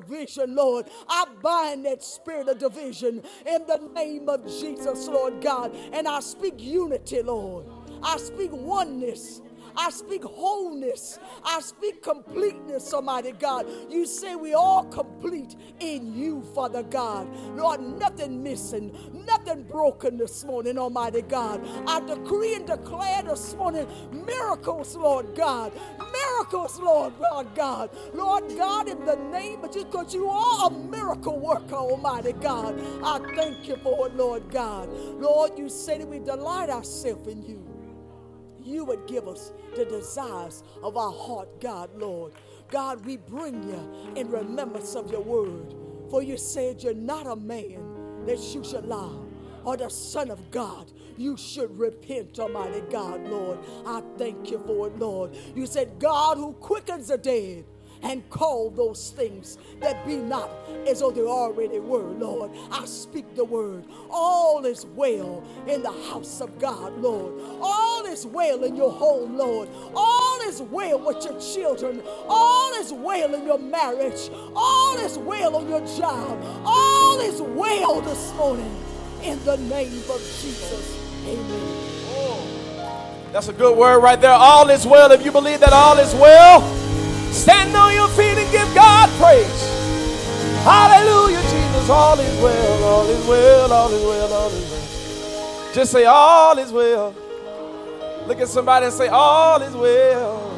division, Lord. I bind that spirit of division in the name of Jesus, Lord God. And I speak unity, Lord. I speak oneness. I speak wholeness. I speak completeness, Almighty God. You say we all complete in you, Father God. Lord, nothing missing, nothing broken this morning, Almighty God. I decree and declare this morning miracles, Lord God. Miracles, Lord, Lord God. Lord God, in the name of Jesus, because you are a miracle worker, Almighty God. I thank you for it, Lord God. Lord, you say that we delight ourselves in you you would give us the desires of our heart, God, Lord. God, we bring you in remembrance of your word. For you said you're not a man that you should lie, or the Son of God you should repent, Almighty God, Lord. I thank you for it, Lord. You said, God who quickens the dead and call those things that be not as though they already were, Lord. I speak the word. All is well in the house of God, Lord. All is well in your home, Lord. All is well with your children. All is well in your marriage. All is well on your job. All is well this morning in the name of Jesus. Amen. Oh, that's a good word right there. All is well. If you believe that all is well, Stand on feet and give God praise. Hallelujah, Jesus. All is well, all is well, all is well, all is well. Just say, All is well. Look at somebody and say, All is well.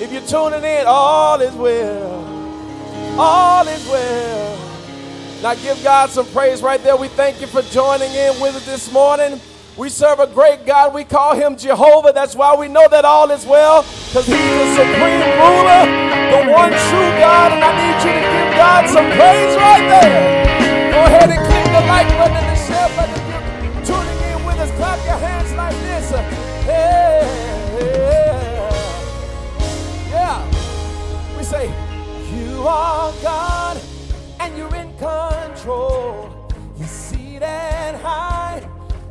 If you're tuning in, all is well. All is well. Now give God some praise right there. We thank you for joining in with us this morning. We serve a great God. We call him Jehovah. That's why we know that all is well, because he's the supreme ruler, the one true God. And I need you to give God some praise right there. Go ahead and click the like button and the share button. If you're tuning in with us, clap your hands like this. Hey, yeah. We say, You are God and you're in control. You're seated high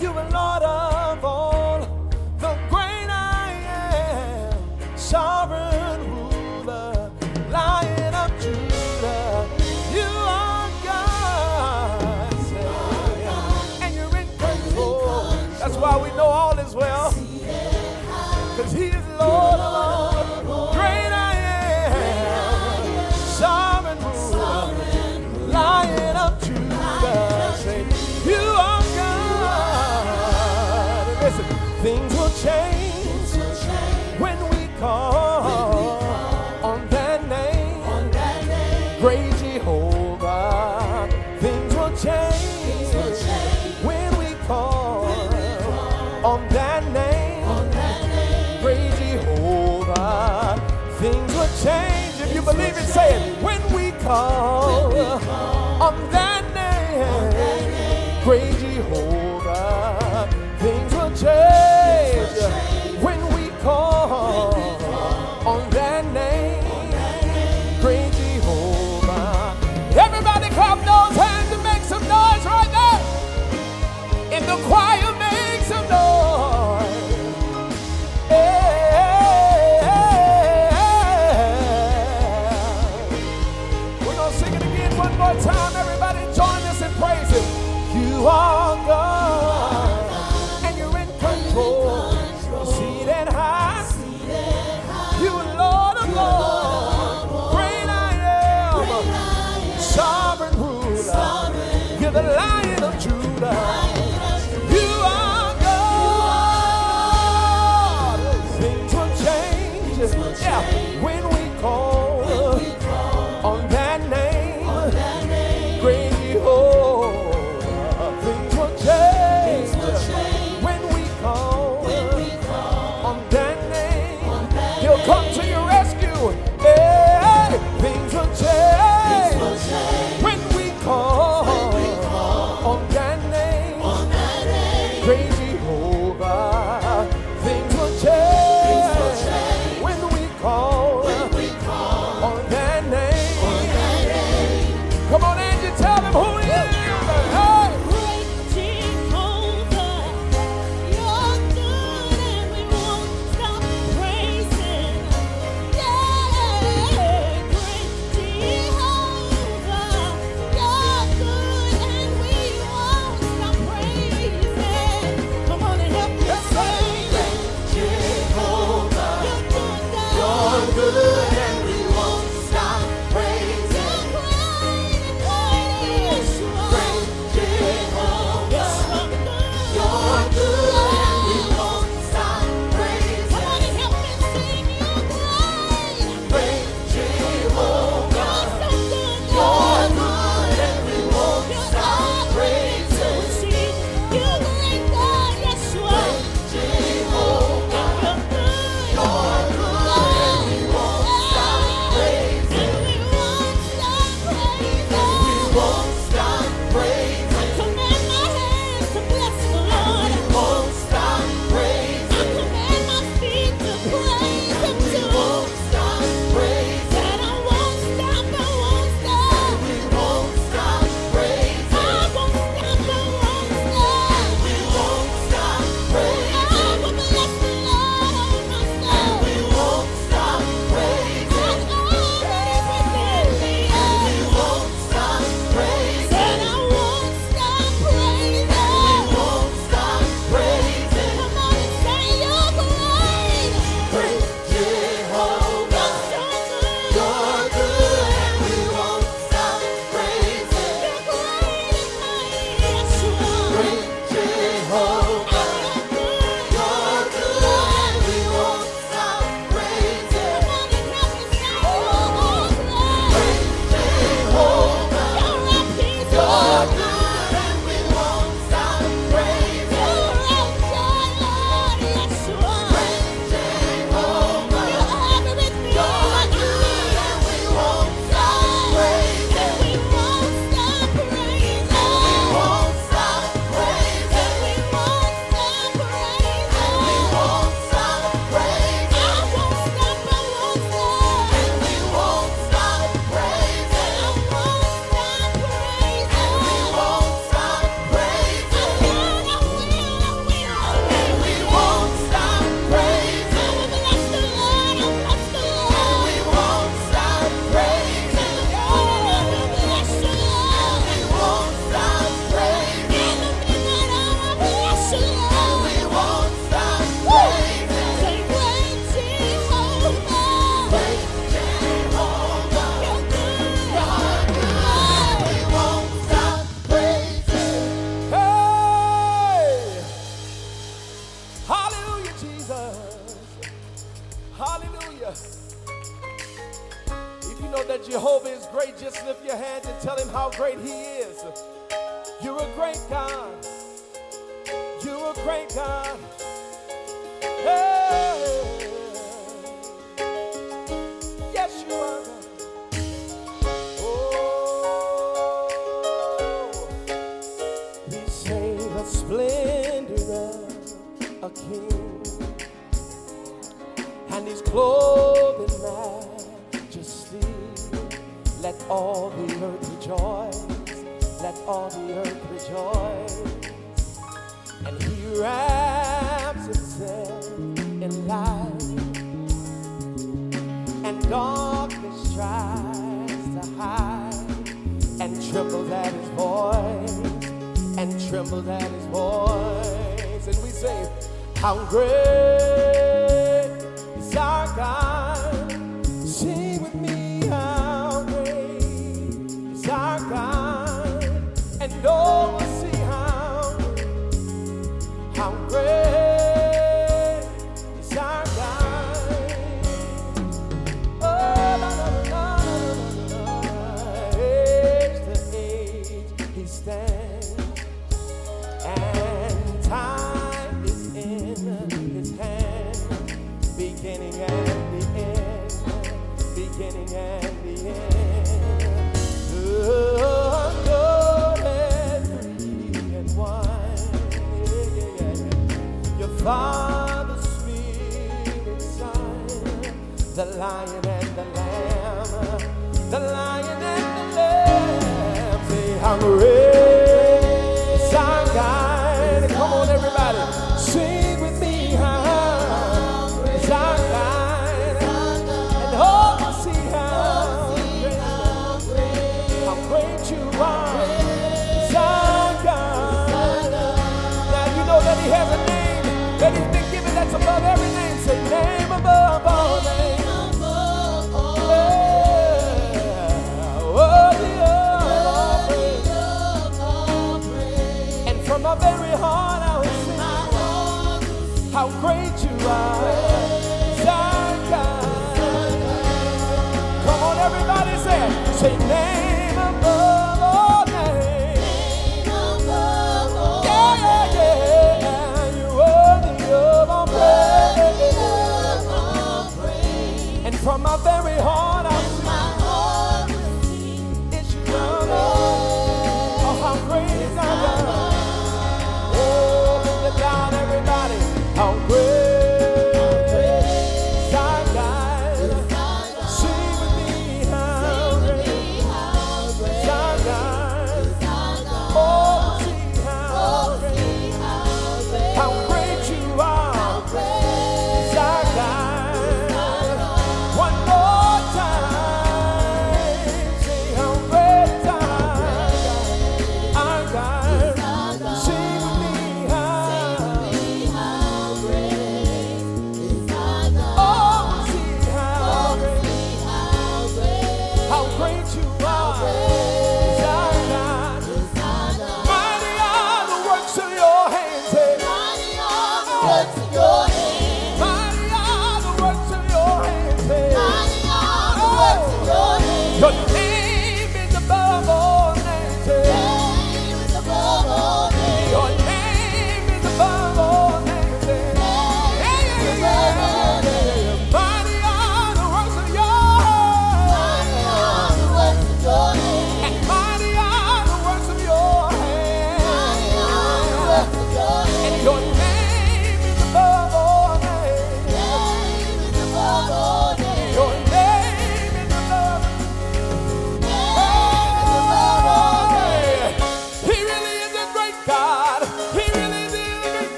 you are Lord of all, the great I am, sovereign ruler, Lion of Judah. You are God, and you're in control. That's why we know all is well, Things will change when we call on that name. Great Jehovah. Things will change if you believe it. Say it. When we call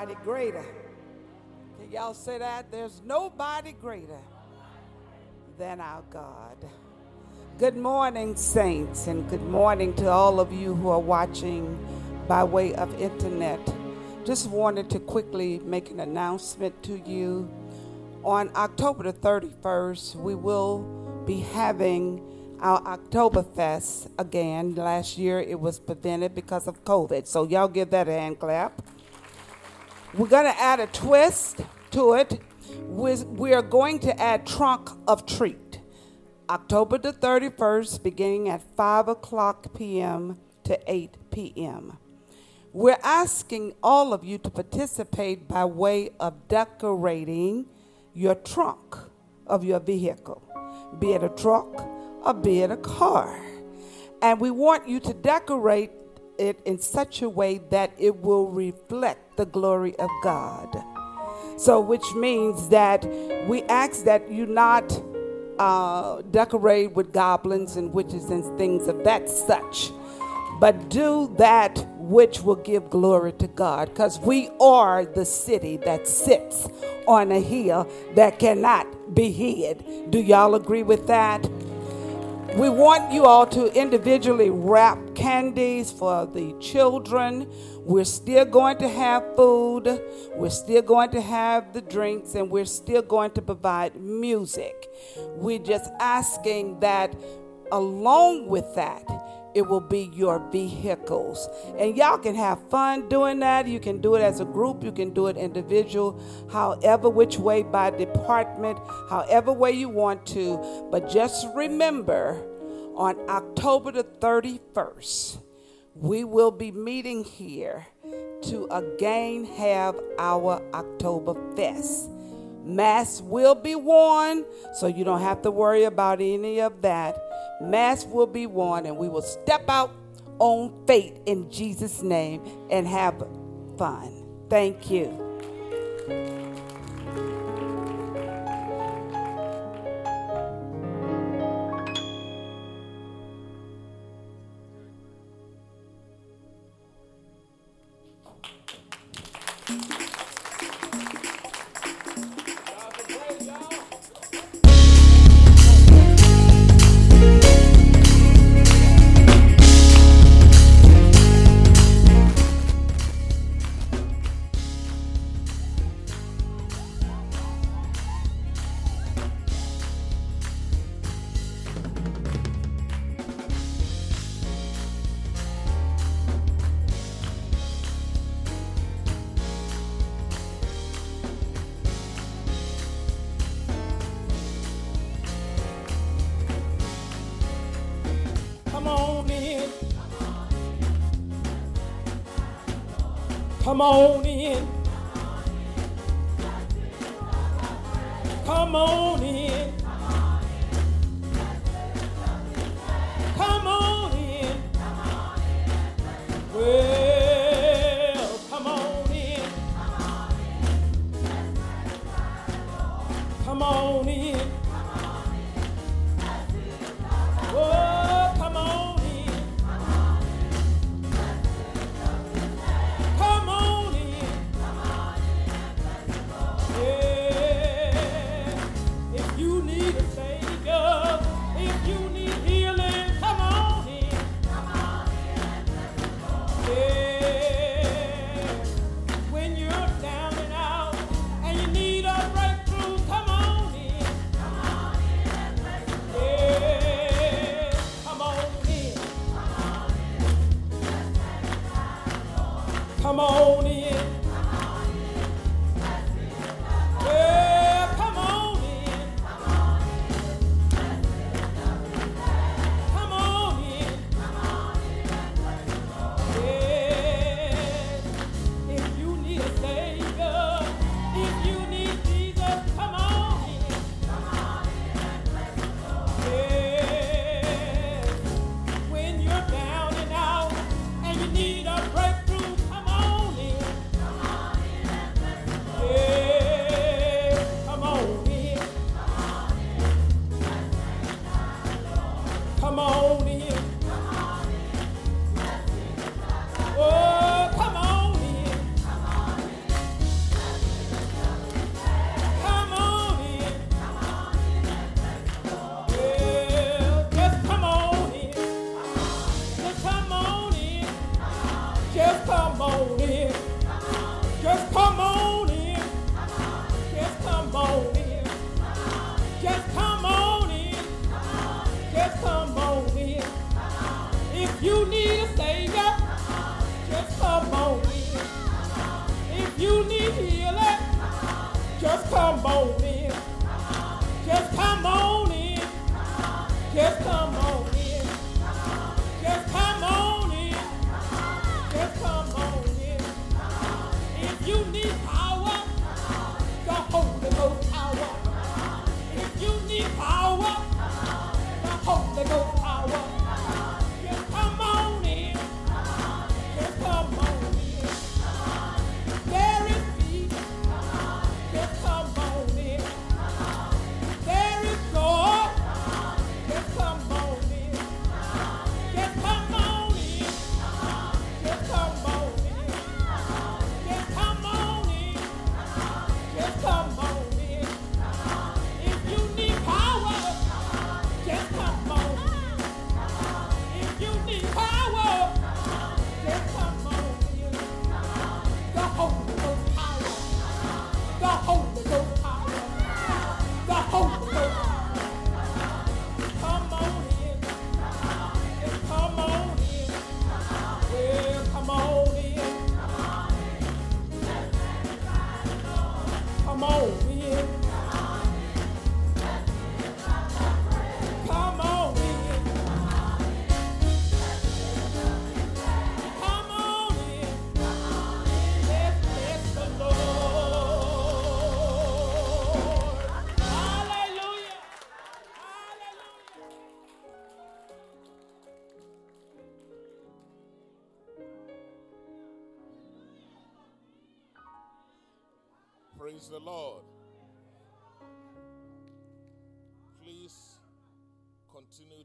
Nobody greater. Can y'all say that? There's nobody greater than our God. Good morning, saints, and good morning to all of you who are watching by way of internet. Just wanted to quickly make an announcement to you. On October the 31st, we will be having our Oktoberfest again. Last year it was prevented because of COVID, so y'all give that a hand clap. We're going to add a twist to it. We're, going to add Trunk of Treat. October the 31st, beginning at 5 o'clock p.m. to 8 p.m. We're asking all of you to participate by way of decorating your trunk of your vehicle, be it a truck or be it a car. And we want you to decorate it in such a way that it will reflect the glory of God. So, which means that we ask that you not uh, decorate with goblins and witches and things of that such, but do that which will give glory to God, because we are the city that sits on a hill that cannot be hid. Do y'all agree with that? We want you all to individually wrap candies for the children. We're still going to have food. We're still going to have the drinks, and we're still going to provide music. We're just asking that, along with that, it will be your vehicles. And y'all can have fun doing that. You can do it as a group, you can do it individual, however which way by department, however way you want to. But just remember on October the 31st, we will be meeting here to again have our October Fest. Masks will be worn, so you don't have to worry about any of that. Masks will be worn, and we will step out on faith in Jesus' name and have fun. Thank you. Come on in. Come on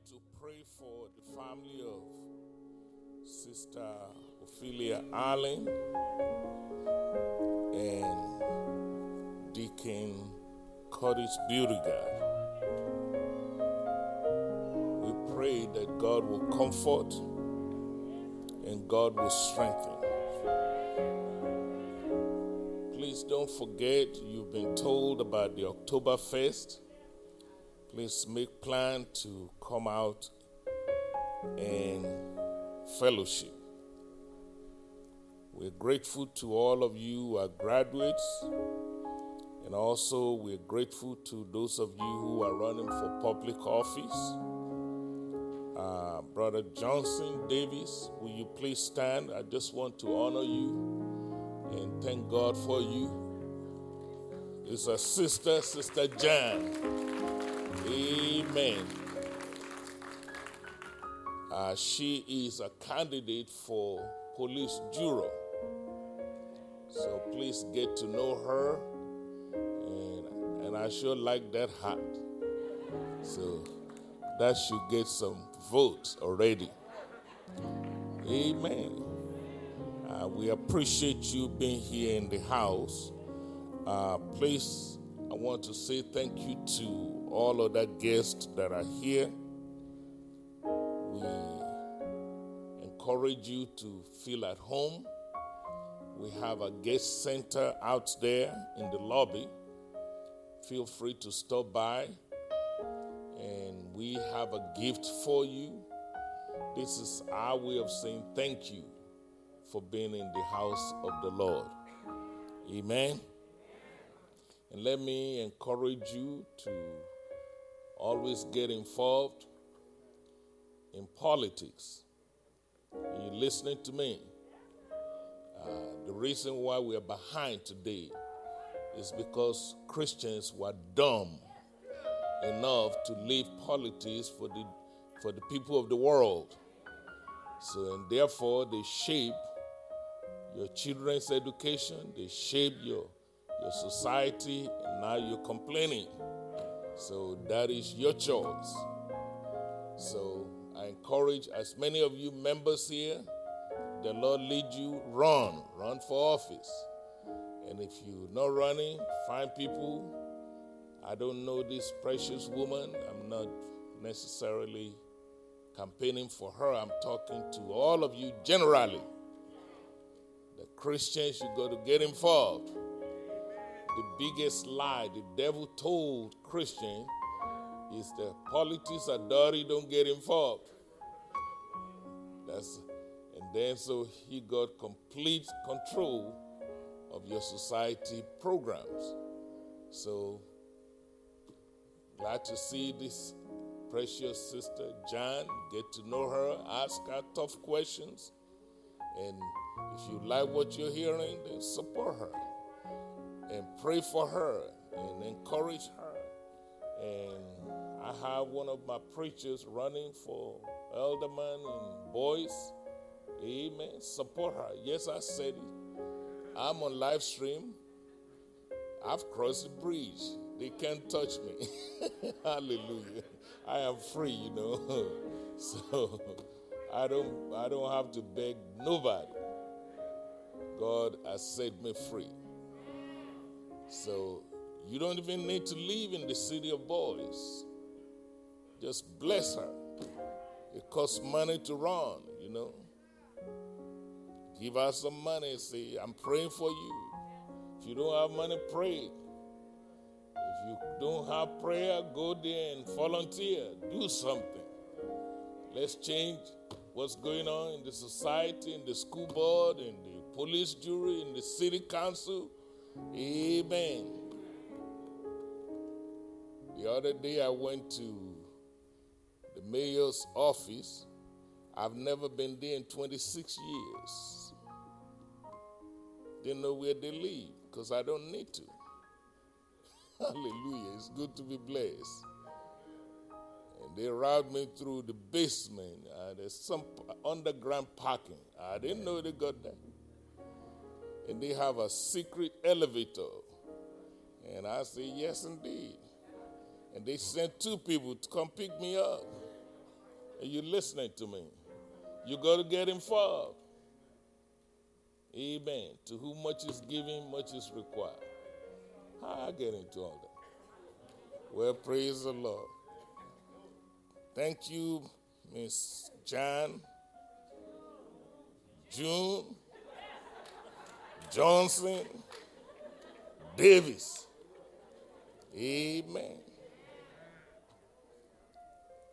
to pray for the family of Sister Ophelia Allen and Deacon Curtis Beauregard. We pray that God will comfort and God will strengthen. Please don't forget you've been told about the Oktoberfest. Please make plan to come out and fellowship. We're grateful to all of you who are graduates, and also we're grateful to those of you who are running for public office. Uh, Brother Johnson Davis, will you please stand? I just want to honor you and thank God for you. It's a sister, Sister Jan. Amen. Uh, she is a candidate for police juror. So please get to know her. And, and I sure like that hat. So that should get some votes already. Amen. Uh, we appreciate you being here in the house. Uh, please, I want to say thank you to all other guests that are here. We encourage you to feel at home. We have a guest center out there in the lobby. Feel free to stop by, and we have a gift for you. This is our way of saying thank you for being in the house of the Lord. Amen. And let me encourage you to always get involved in politics. Are you listening to me? Uh, the reason why we are behind today is because Christians were dumb enough to leave politics for the, for the people of the world. So, and therefore, they shape your children's education, they shape your, your society, and now you're complaining. So, that is your choice. So, I encourage as many of you members here, the Lord lead you, run, run for office. And if you're not running, find people. I don't know this precious woman. I'm not necessarily campaigning for her. I'm talking to all of you generally. The Christians, you got to get involved. The biggest lie the devil told Christian is that politics are dirty, don't get involved. That's and then so he got complete control of your society programs. So glad to see this precious sister Jan. Get to know her, ask her tough questions, and if you like what you're hearing, then support her and pray for her and encourage her. And I have one of my preachers running for elderman in Boyce. Amen. Support her. Yes, I said it. I'm on live stream. I've crossed the bridge. They can't touch me. Hallelujah. I am free, you know. so I don't I don't have to beg nobody. God has set me free. So you don't even need to live in the city of Boyce. Just bless her. It costs money to run, you know. Give her some money. Say, I'm praying for you. If you don't have money, pray. If you don't have prayer, go there and volunteer. Do something. Let's change what's going on in the society, in the school board, in the police jury, in the city council. Amen. The other day I went to the mayor's office. I've never been there in 26 years. Didn't know where they live because I don't need to. Hallelujah. It's good to be blessed. And they routed me through the basement. Uh, there's some underground parking. I didn't know they got that. And they have a secret elevator. And I said, Yes, indeed. And they sent two people to come pick me up. Are you listening to me? You got to get involved. Amen. To whom much is given, much is required. How I get into all that? Well, praise the Lord. Thank you, Miss John, June, Johnson, Davis. Amen.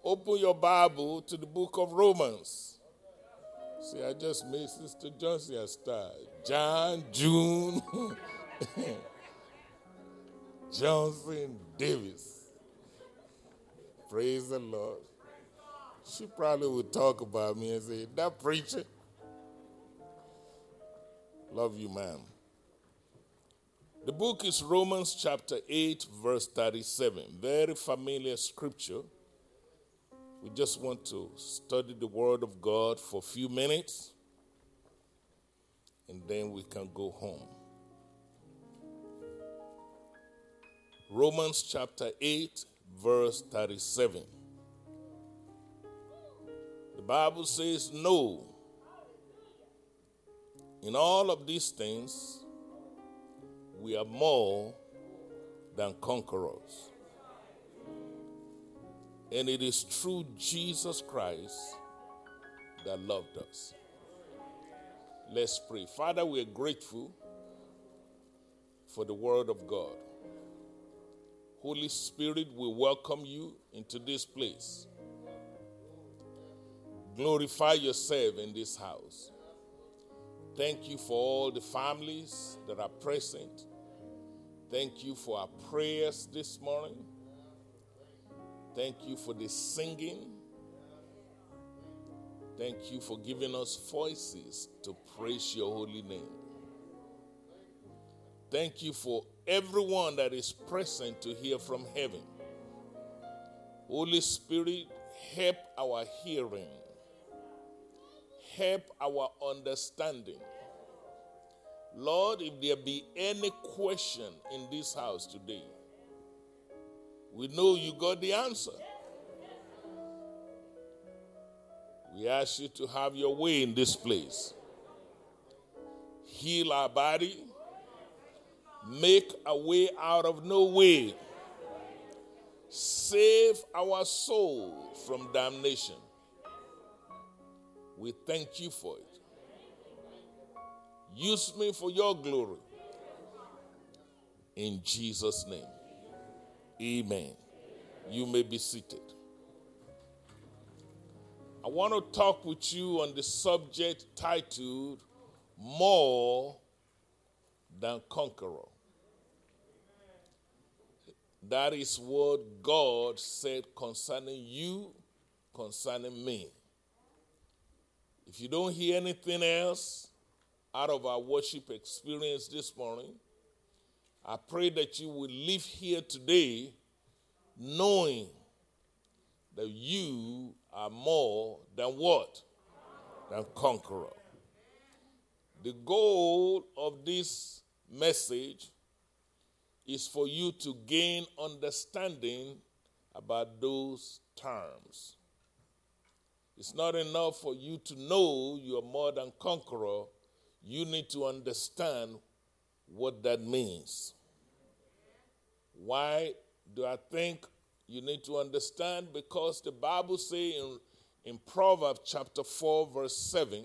Open your Bible to the book of Romans. See, I just made Sister Johnson a star. John, June, Johnson, Davis. Praise the Lord. She probably would talk about me and say, That preacher. Love you, ma'am. The book is Romans chapter 8, verse 37. Very familiar scripture. We just want to study the Word of God for a few minutes and then we can go home. Romans chapter 8, verse 37. The Bible says, No. In all of these things, we are more than conquerors. And it is through Jesus Christ that loved us. Let's pray. Father, we are grateful for the Word of God. Holy Spirit, we welcome you into this place. Glorify yourself in this house. Thank you for all the families that are present. Thank you for our prayers this morning. Thank you for the singing. Thank you for giving us voices to praise your holy name. Thank you for everyone that is present to hear from heaven. Holy Spirit, help our hearing, help our understanding. Lord, if there be any question in this house today, we know you got the answer. We ask you to have your way in this place. Heal our body, make a way out of no way, save our soul from damnation. We thank you for it. Use me for your glory. In Jesus' name. Amen. You may be seated. I want to talk with you on the subject titled More Than Conqueror. That is what God said concerning you, concerning me. If you don't hear anything else out of our worship experience this morning, I pray that you will leave here today knowing that you are more than what? Than conqueror. The goal of this message is for you to gain understanding about those terms. It's not enough for you to know you are more than conqueror. You need to understand what that means. Why do I think you need to understand? Because the Bible says in, in Proverbs chapter 4, verse 7,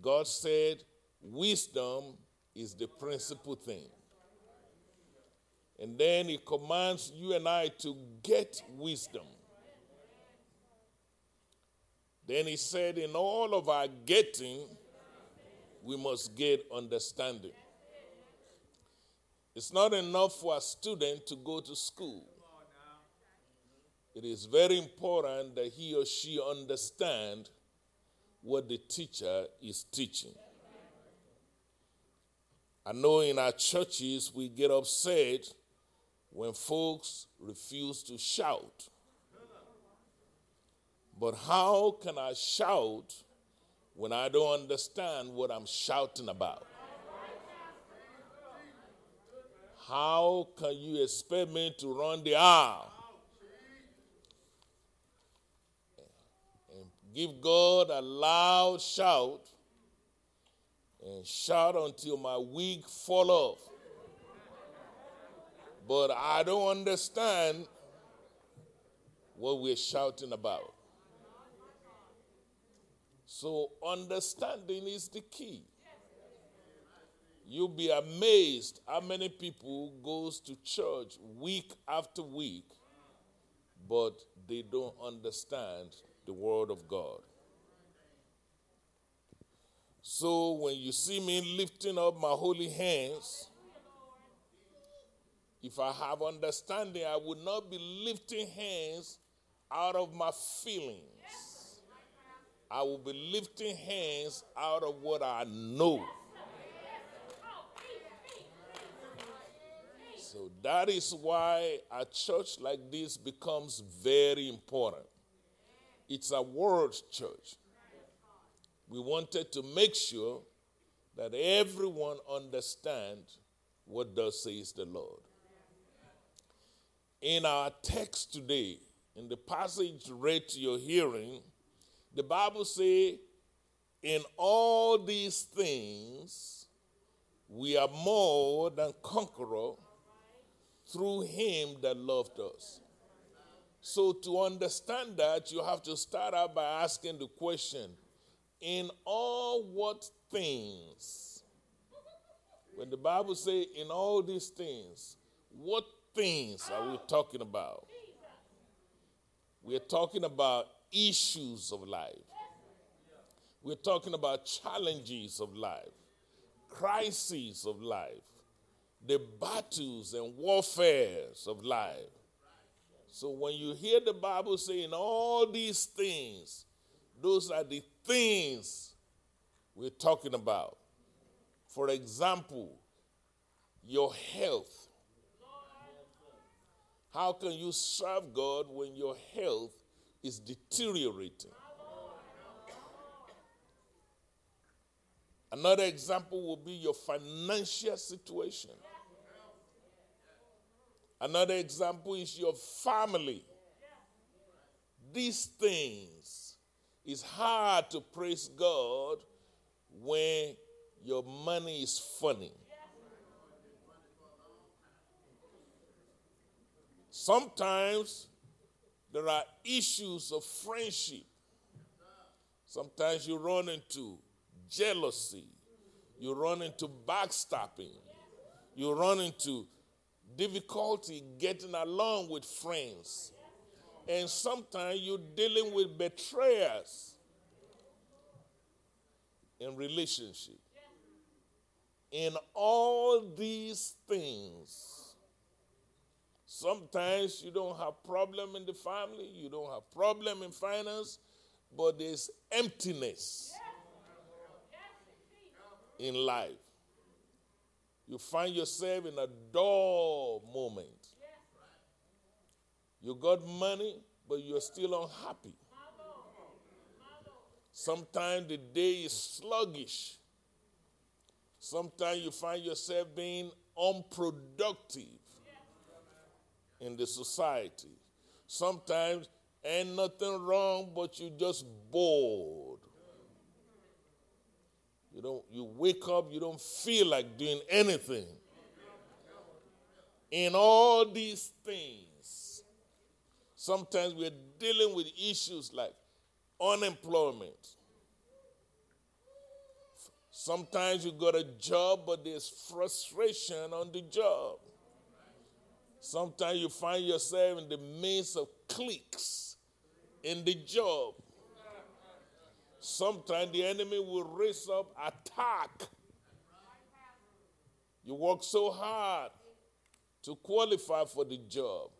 God said, Wisdom is the principal thing. And then He commands you and I to get wisdom. Then He said, In all of our getting, we must get understanding. It's not enough for a student to go to school. It is very important that he or she understand what the teacher is teaching. I know in our churches we get upset when folks refuse to shout. But how can I shout when I don't understand what I'm shouting about? How can you expect me to run the aisle and give God a loud shout and shout until my wig fall off? But I don't understand what we're shouting about. So understanding is the key. You'll be amazed how many people goes to church week after week, but they don't understand the word of God. So when you see me lifting up my holy hands, if I have understanding, I would not be lifting hands out of my feelings. I will be lifting hands out of what I know. So that is why a church like this becomes very important. It's a word church. We wanted to make sure that everyone understands what thus says the Lord. In our text today, in the passage read to your hearing, the Bible says, in all these things, we are more than conqueror through him that loved us. So, to understand that, you have to start out by asking the question in all what things? When the Bible says, in all these things, what things are we talking about? We're talking about issues of life, We're talking about challenges of life, crises of life, the battles and warfares of life. So when you hear the Bible saying all these things, those are the things we're talking about. For example, your health. How can you serve God when your health is deteriorating? Another example will be your financial situation. Another example is your family. These things is hard to praise God when your money is funny. Sometimes there are issues of friendship. Sometimes you run into jealousy, you run into backstabbing, you run into difficulty getting along with friends. And sometimes you're dealing with betrayers in relationship. In all these things, sometimes you don't have problem in the family, you don't have problem in finance, but there's emptiness in life. You find yourself in a dull moment. You got money, but you're still unhappy. Sometimes the day is sluggish. Sometimes you find yourself being unproductive in the society. Sometimes ain't nothing wrong, but you just bored. You don't you wake up, you don't feel like doing anything. In all these things, sometimes we're dealing with issues like unemployment. Sometimes you got a job, but there's frustration on the job. Sometimes you find yourself in the midst of cliques in the job. Sometimes the enemy will raise up attack. You work so hard to qualify for the job.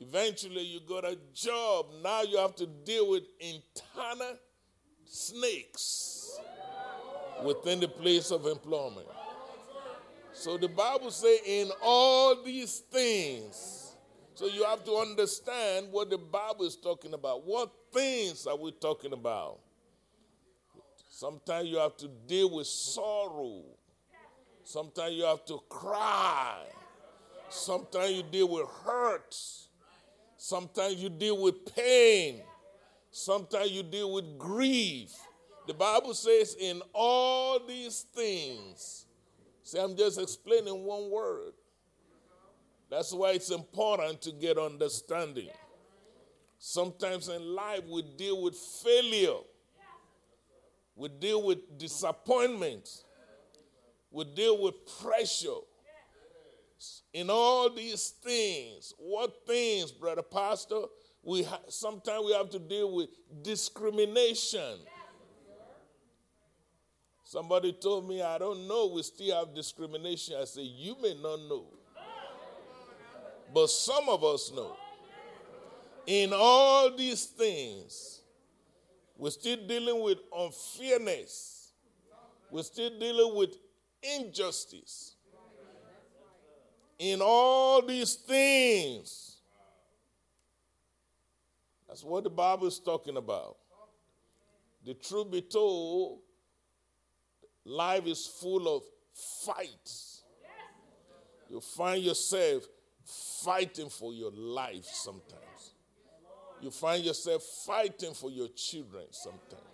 Eventually, you got a job. Now you have to deal with internal snakes within the place of employment. So the Bible says, in all these things, so you have to understand what the Bible is talking about. What things are we talking about? Sometimes you have to deal with sorrow. Sometimes you have to cry. Sometimes you deal with hurt. Sometimes you deal with pain. Sometimes you deal with grief. The Bible says, in all these things, see, I'm just explaining one word. That's why it's important to get understanding. Sometimes in life we deal with failure. We deal with disappointment. We deal with pressure. In all these things, what things, brother pastor? We ha- sometimes we have to deal with discrimination. Somebody told me, I don't know, we still have discrimination. I said, You may not know, but some of us know. In all these things, we're still dealing with unfairness. We're still dealing with injustice. In all these things, that's what the Bible is talking about. The truth be told, life is full of fights. You find yourself fighting for your life sometimes. You find yourself fighting for your children sometimes.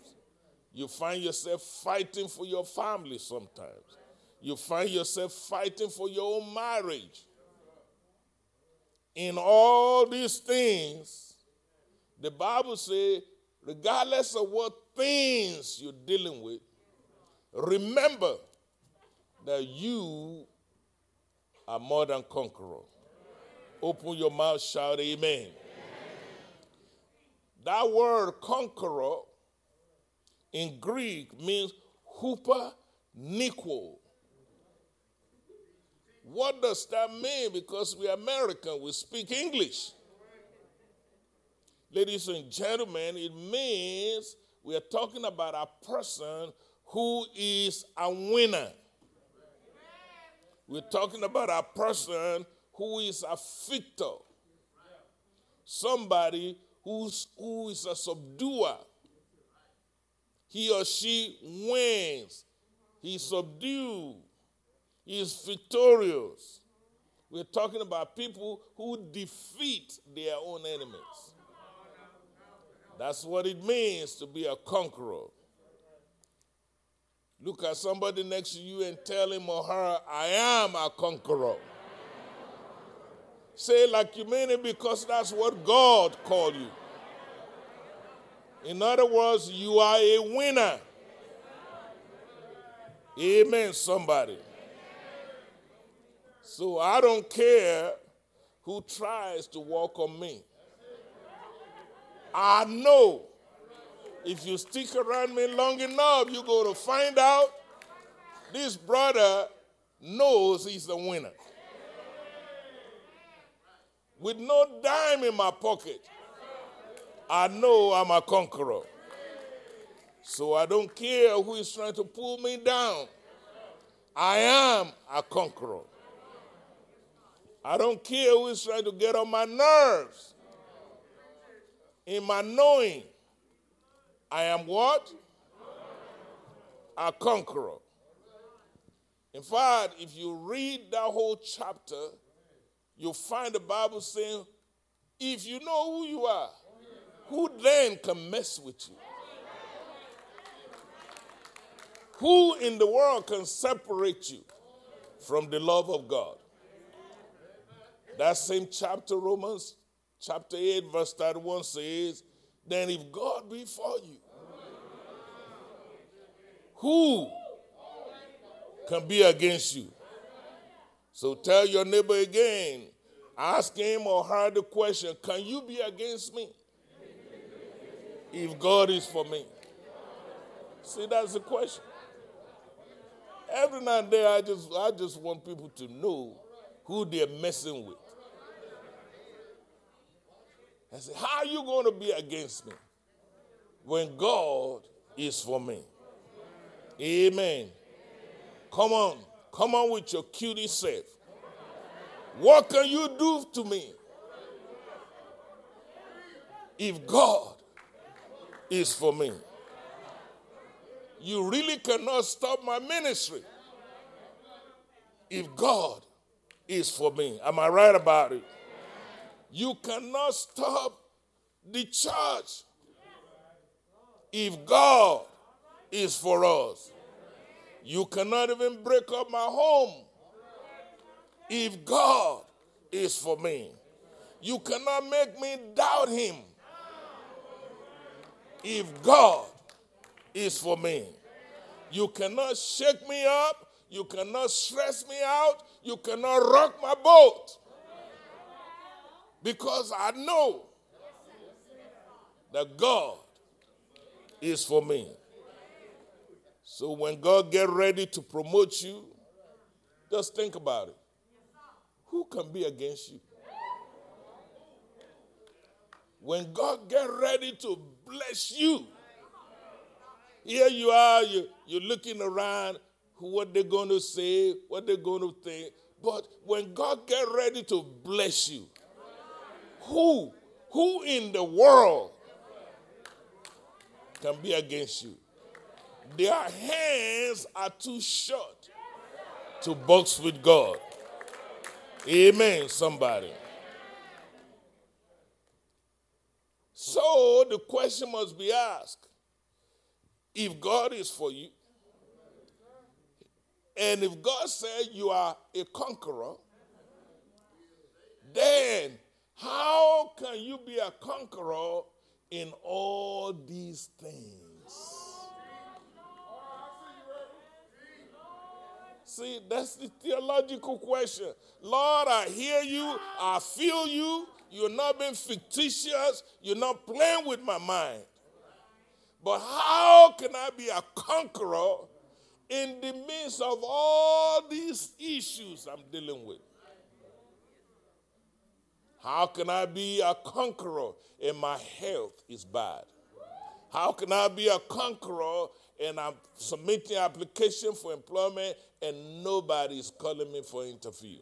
You find yourself fighting for your family sometimes. You find yourself fighting for your own marriage. In all these things, the Bible says, regardless of what things you're dealing with, remember that you are more than conqueror. Open your mouth, shout amen. That word conqueror in Greek means hooper Nikwo. What does that mean? Because we're American, we speak English. Ladies and gentlemen, it means we are talking about a person who is a winner. We're talking about a person who is a victor. Somebody who's, who is a subduer. He or she wins. He's subdued. He is victorious. We're talking about people who defeat their own enemies. That's what it means to be a conqueror. Look at somebody next to you and tell him or her, I am a conqueror. Say like you mean it because that's what God called you. In other words, you are a winner. Amen, somebody. So I don't care who tries to walk on me. I know if you stick around me long enough, you're going to find out this brother knows he's the winner. With no dime in my pocket, I know I'm a conqueror. So I don't care who is trying to pull me down. I am a conqueror. I don't care who is trying to get on my nerves. In my knowing, I am what? A conqueror. In fact, if you read that whole chapter, you'll find the Bible saying, if you know who you are, who then can mess with you? Who in the world can separate you from the love of God? That same chapter, Romans chapter 8, verse 31 says, Then if God be for you, who can be against you? So tell your neighbor again, ask him or her the question Can you be against me? If God is for me. See, that's the question. Every now and then, I just, I just want people to know who they're messing with. I say, How are you going to be against me when God is for me? Amen. Come on. Come on with your cutie self. What can you do to me if God is for me? You really cannot stop my ministry if God is for me. Am I right about it? You cannot stop the church if God is for us. You cannot even break up my home if God is for me. You cannot make me doubt Him if God is for me. You cannot shake me up. You cannot stress me out. You cannot rock my boat. Because I know that God is for me. So when God get ready to promote you, just think about it. Who can be against you? When God get ready to bless you, here you are, you, you're looking around, what they're going to say, what they're going to think. But when God get ready to bless you, who, who in the world can be against you? Their hands are too short to box with God. Amen, somebody. So the question must be asked if God is for you, and if God said you are a conqueror, then how can you be a conqueror in all these things? See, that's the theological question. Lord, I hear you, I feel you. You're not being fictitious, you're not playing with my mind. But how can I be a conqueror in the midst of all these issues I'm dealing with? How can I be a conqueror and my health is bad? How can I be a conqueror and I'm submitting application for employment and nobody is calling me for interview?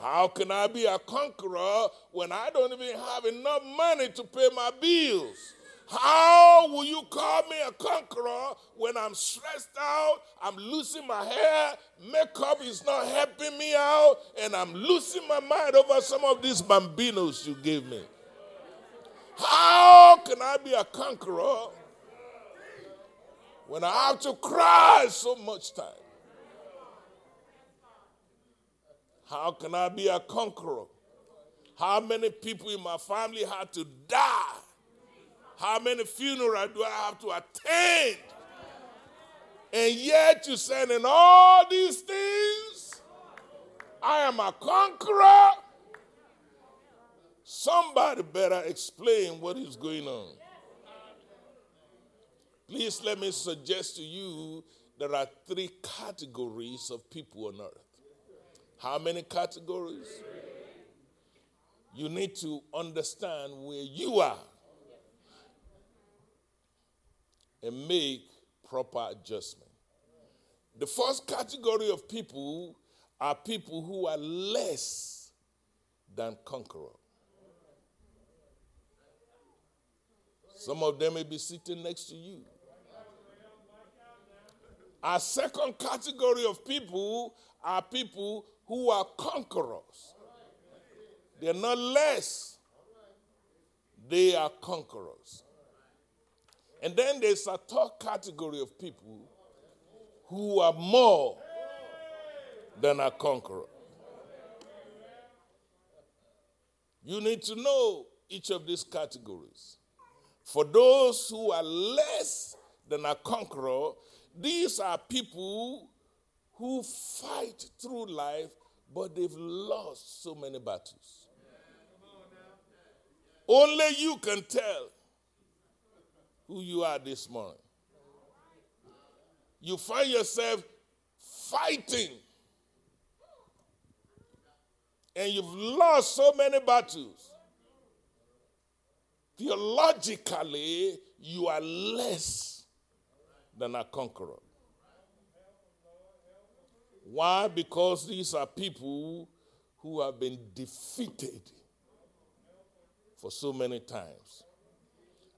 How can I be a conqueror when I don't even have enough money to pay my bills? How will you call me a conqueror when I'm stressed out, I'm losing my hair, makeup is not helping me out, and I'm losing my mind over some of these bambinos you gave me? How can I be a conqueror when I have to cry so much time? How can I be a conqueror? How many people in my family had to die? How many funerals do I have to attend? And yet you said, in all these things, I am a conqueror. Somebody better explain what is going on. Please let me suggest to you there are three categories of people on earth. How many categories? You need to understand where you are and make proper adjustment. The first category of people are people who are less than conqueror. Some of them may be sitting next to you. Our second category of people are people who are conquerors. They're not less, they are conquerors. And then there's a third category of people who are more than a conqueror. You need to know each of these categories. For those who are less than a conqueror, these are people who fight through life, but they've lost so many battles. Only you can tell who you are this morning. You find yourself fighting, and you've lost so many battles. Theologically, you are less than a conqueror. Why? Because these are people who have been defeated for so many times.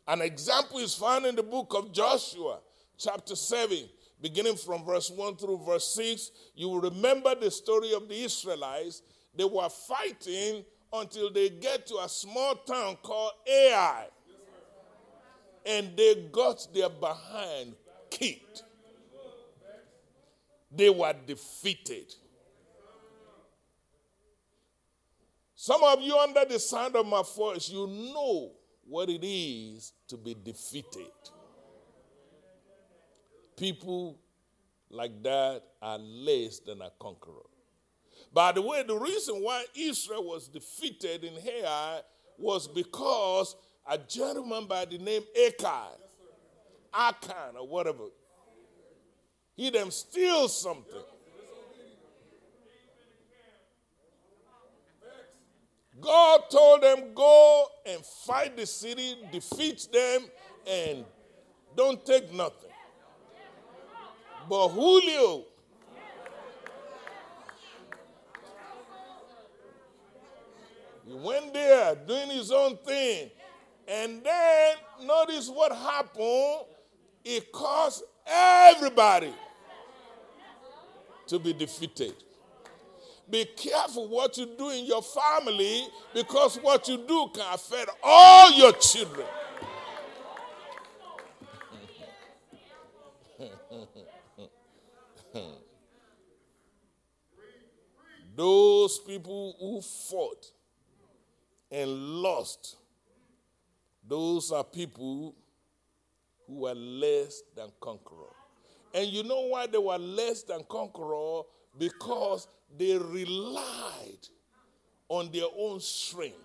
An example is found in the book of Joshua, chapter 7, beginning from verse 1 through verse 6. You will remember the story of the Israelites. They were fighting until they get to a small town called Ai. And they got their behind kicked. They were defeated. Some of you, under the sound of my voice, you know what it is to be defeated. People like that are less than a conqueror. By the way, the reason why Israel was defeated in Ai was because a gentleman by the name Achan, Achan or whatever, he them steal something. God told them, go and fight the city, defeat them, and don't take nothing. But Julio, he went there doing his own thing. And then notice what happened. It caused everybody to be defeated. Be careful what you do in your family because what you do can affect all your children. Those people who fought and lost, those are people who are less than conqueror. And you know why they were less than conqueror? Because they relied on their own strength.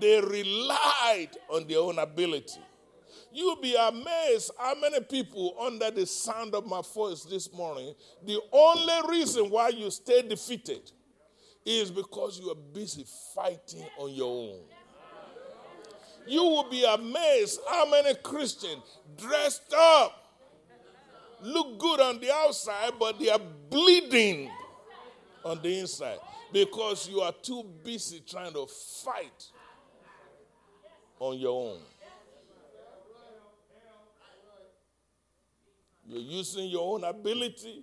They relied on their own ability. You'll be amazed how many people under the sound of my voice this morning, the only reason why you stay defeated is because you are busy fighting on your own. You will be amazed how many Christians dressed up look good on the outside, but they are bleeding on the inside because you are too busy trying to fight on your own. You're using your own ability,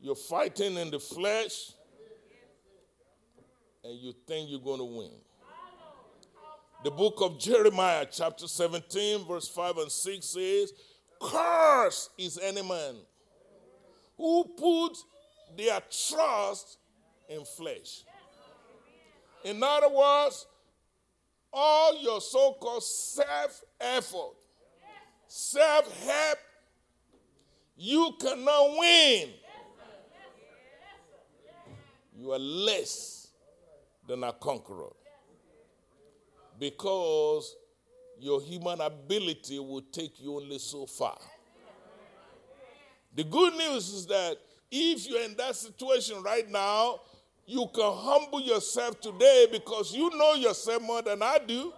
you're fighting in the flesh, and you think you're going to win. The book of Jeremiah, chapter 17, verse 5 and 6 says, Curse is any man who put their trust in flesh. In other words, all your so called self effort, self help, you cannot win. You are less than a conqueror because your human ability will take you only so far. The good news is that if you're in that situation right now, you can humble yourself today because you know yourself more than I do.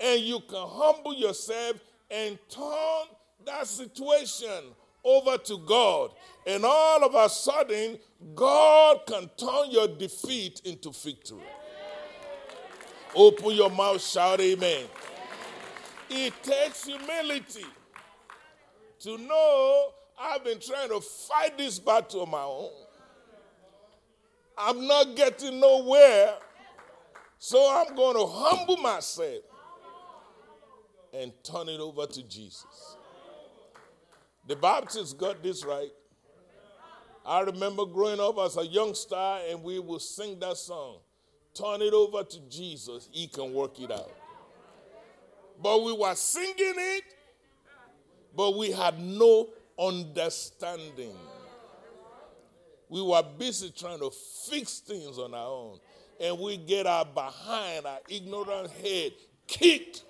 And you can humble yourself and turn that situation over to God. And all of a sudden, God can turn your defeat into victory. Open your mouth, shout amen. It takes humility to know I've been trying to fight this battle on my own. I'm not getting nowhere, so I'm going to humble myself and turn it over to Jesus. The Baptists got this right. I remember growing up as a youngster, and we would sing that song turn it over to Jesus, He can work it out. But we were singing it, but we had no understanding. We were busy trying to fix things on our own, and we get our behind, our ignorant head kicked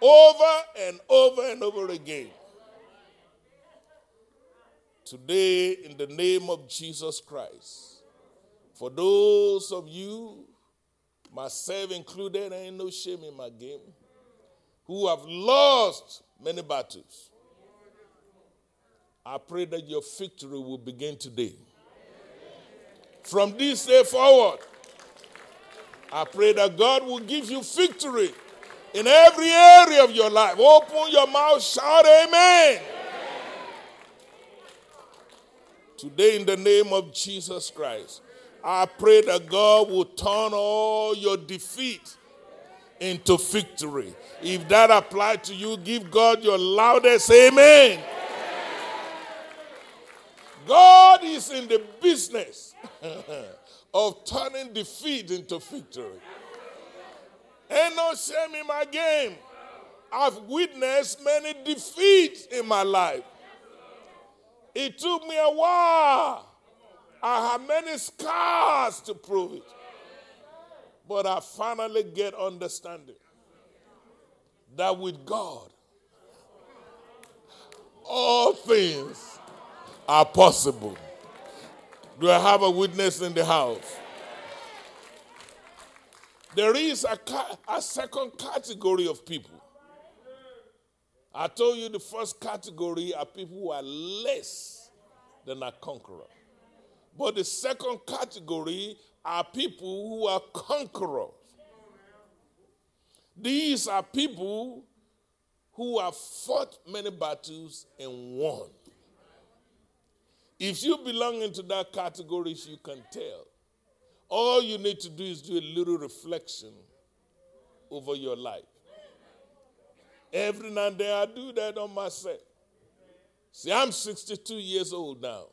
over and over and over again. Today, in the name of Jesus Christ, for those of you, myself included, there ain't no shame in my game, who have lost many battles, I pray that your victory will begin today. From this day forward, I pray that God will give you victory in every area of your life. Open your mouth, shout amen. amen. Today, in the name of Jesus Christ, I pray that God will turn all your defeat into victory. If that applies to you, give God your loudest amen. God is in the business of turning defeat into victory. Ain't no shame in my game. I've witnessed many defeats in my life. It took me a while I have many scars to prove it. But I finally get understanding that with God, all things are possible. Do I have a witness in the house? There is a, a second category of people. I told you the first category are people who are less than a conqueror. But the second category are people who are conquerors. These are people who have fought many battles and won. If you belong into that category, you can tell. All you need to do is do a little reflection over your life. Every now and then I do that on myself. See, I'm 62 years old now.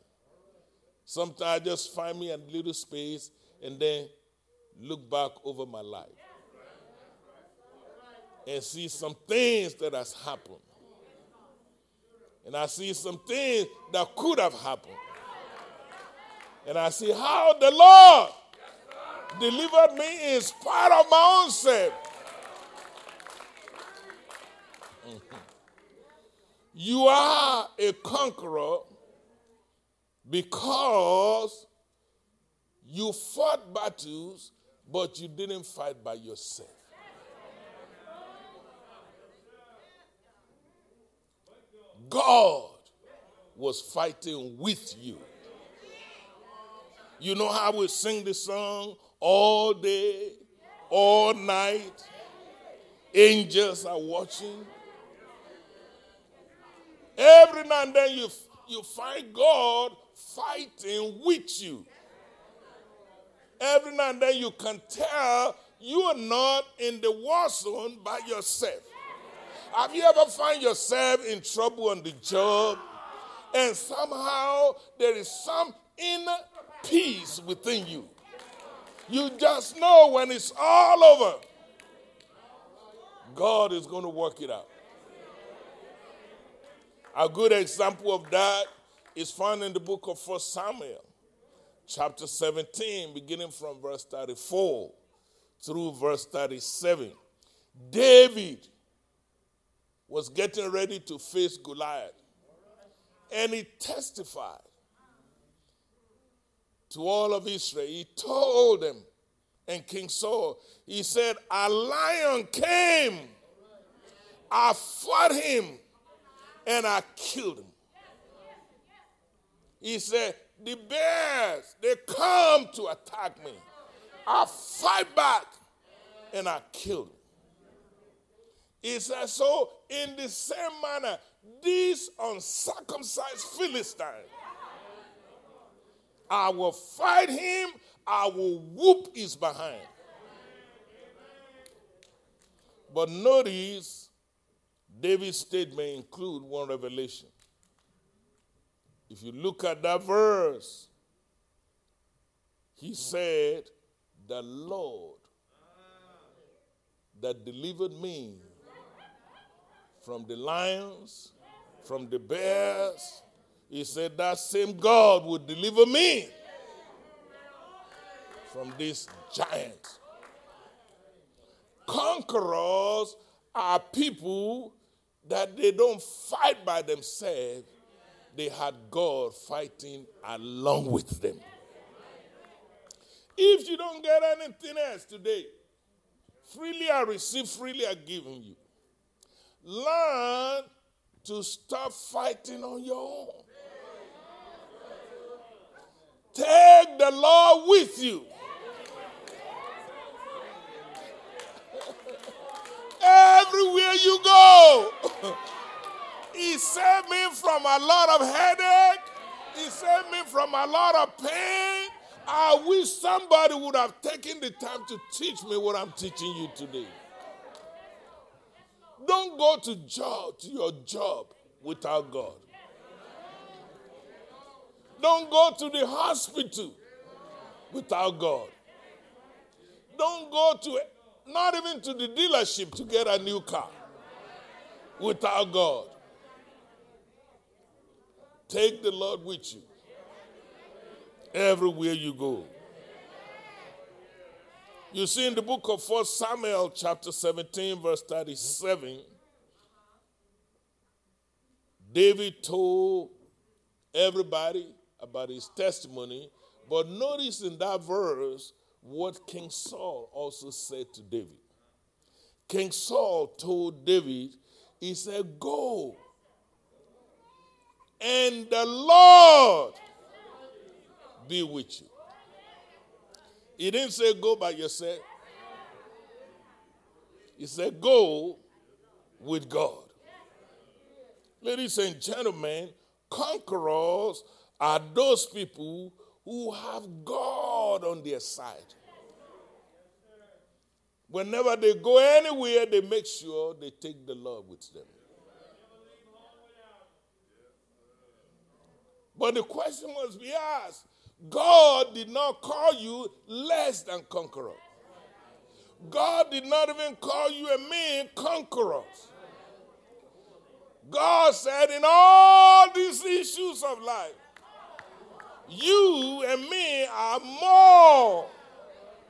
Sometimes I just find me a little space and then look back over my life and see some things that has happened. And I see some things that could have happened. And I see how the Lord delivered me in spite of my own self. Mm-hmm. You are a conqueror because you fought battles, but you didn't fight by yourself. God was fighting with you. You know how we sing the song all day, all night? Angels are watching. Every now and then you, you find God fighting with you. Every now and then you can tell you are not in the war zone by yourself. Have you ever find yourself in trouble on the job and somehow there is some inner peace within you? You just know when it's all over, God is going to work it out. A good example of that is found in the book of 1 Samuel, chapter 17, beginning from verse 34 through verse 37. David was getting ready to face Goliath, and he testified to all of Israel. He told them, and King Saul, he said, A lion came, I fought him, and I killed him. He said, The bears, they come to attack me. I fight back, and I killed him. He said, So, in the same manner, these uncircumcised Philistines, I will fight him, I will whoop his behind. But notice, David's statement include one revelation. If you look at that verse, he said, The Lord that delivered me from the lions, from the bears, he said, That same God would deliver me from this giant. Conquerors are people that they don't fight by themselves, they had God fighting along with them. If you don't get anything else today, freely I receive, freely I given you. Learn to stop fighting on your own. Take the Lord with you. Everywhere you go. he saved me from a lot of headache. He saved me from a lot of pain. I wish somebody would have taken the time to teach me what I'm teaching you today. Don't go to job to your job without God. Don't go to the hospital without God. Don't go to not even to the dealership to get a new car without God. Take the Lord with you everywhere you go. You see in the book of 1 Samuel, chapter 17, verse 37, David told everybody about his testimony, but notice in that verse what King Saul also said to David. King Saul told David, he said, Go, and the Lord be with you. He didn't say go by yourself. He said go with God. Ladies and gentlemen, conquerors are those people who have God on their side. Whenever they go anywhere, they make sure they take the Lord with them. But the question must be asked God did not call you less than conqueror. God did not even call you a man conqueror. God said, in all these issues of life, you and me are more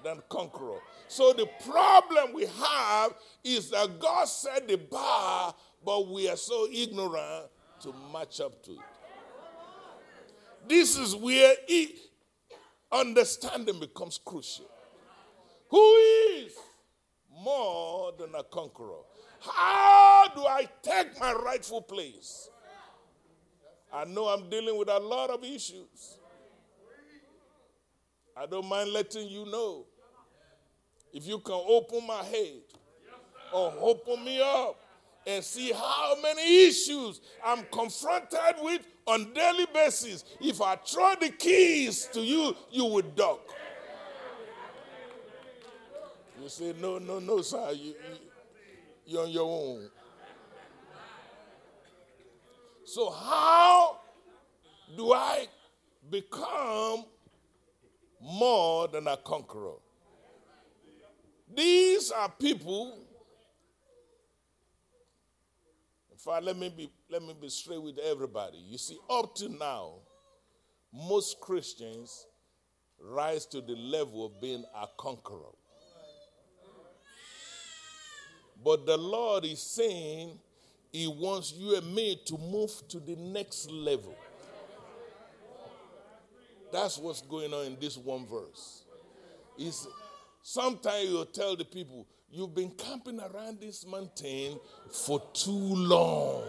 than conqueror. So the problem we have is that God set the bar, but we are so ignorant to match up to it. This is where it, understanding becomes crucial. Who is more than a conqueror? How do I take my rightful place? I know I'm dealing with a lot of issues. I don't mind letting you know. If you can open my head or open me up and see how many issues I'm confronted with on daily basis. If I throw the keys to you, you would duck. You say, no, no, no, sir. You, you, you're on your own. So, how do I become more than a conqueror? These are people. In fact, let me be let me be straight with everybody. You see, up to now, most Christians rise to the level of being a conqueror. But the Lord is saying He wants you and me to move to the next level. That's what's going on in this one verse. Is sometimes you'll tell the people, You've been camping around this mountain for too long.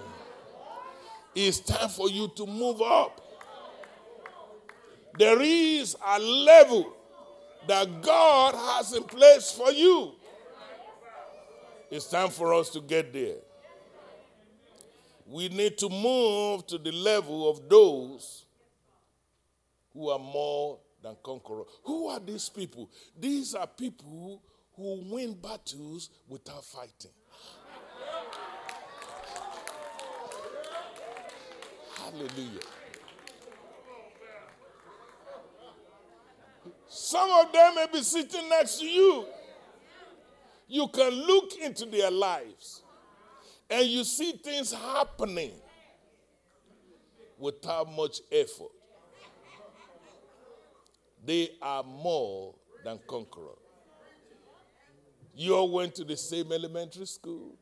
It's time for you to move up. There is a level that God has in place for you. It's time for us to get there. We need to move to the level of those who are more than conquerors. Who are these people? These are people who win battles without fighting. Hallelujah. Some of them may be sitting next to you. You can look into their lives and you see things happening without much effort. They are more than conquerors. You all went to the same elementary school.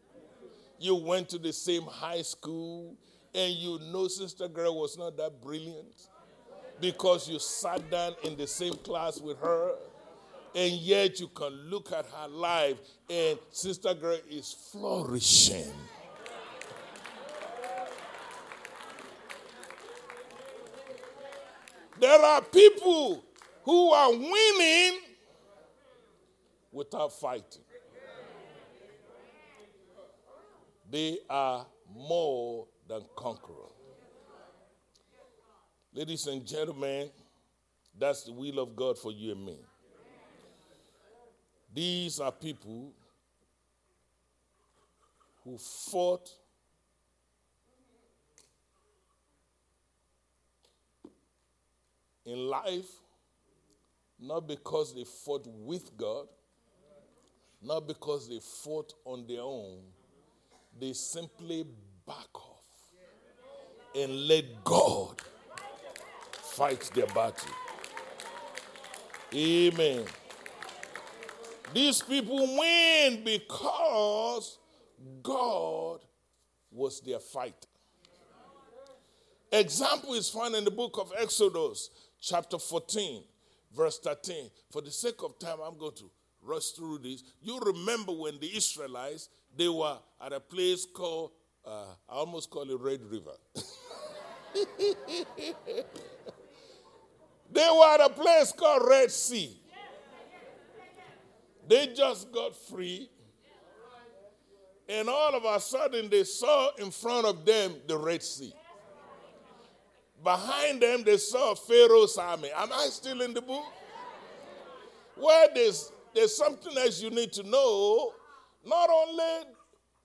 You went to the same high school. And you know Sister Girl was not that brilliant because you sat down in the same class with her. And yet you can look at her life and Sister Girl is flourishing. There are people who are winning without fighting. They are more than conquerors. Ladies and gentlemen, that's the will of God for you and me. These are people who fought in life not because they fought with God, not because they fought on their own, they simply back off and let God fight their battle. Amen. These people win because God was their fighter. Example is found in the book of Exodus, chapter 14, verse 13. For the sake of time, I'm going to rush through this. You remember when the Israelites they were at a place called uh, I almost call it Red River. they were at a place called Red Sea. They just got free. And all of a sudden, they saw in front of them the Red Sea. Behind them, they saw Pharaoh's army. Am I still in the book? Well, there's, there's something else you need to know. Not only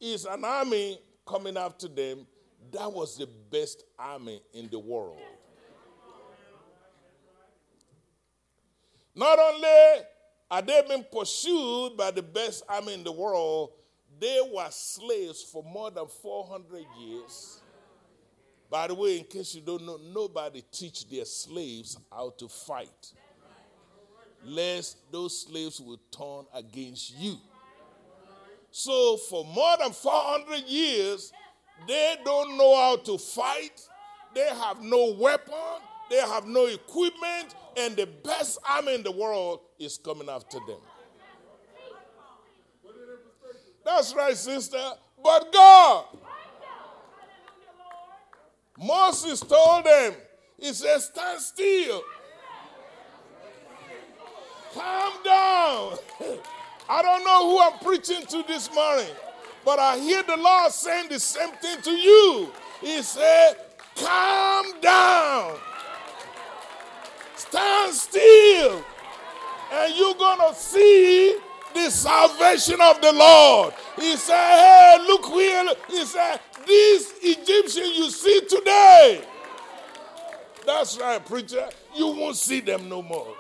is an army coming after them, that was the best army in the world. Not only are they being pursued by the best army in the world, they were slaves for more than 400 years. By the way, in case you don't know, nobody teach their slaves how to fight. Lest those slaves will turn against you. So, for more than 400 years, they don't know how to fight, they have no weapon, they have no equipment, and the best army in the world is coming after them. That's right, sister. But God, Moses told them, He said, Stand still. Calm down. I don't know who I'm preaching to this morning, but I hear the Lord saying the same thing to you. He said, Calm down. Stand still. And you're going to see the salvation of the Lord. He said, Hey, look here. He said, This Egyptian you see today. That's right, preacher. You won't see them no more.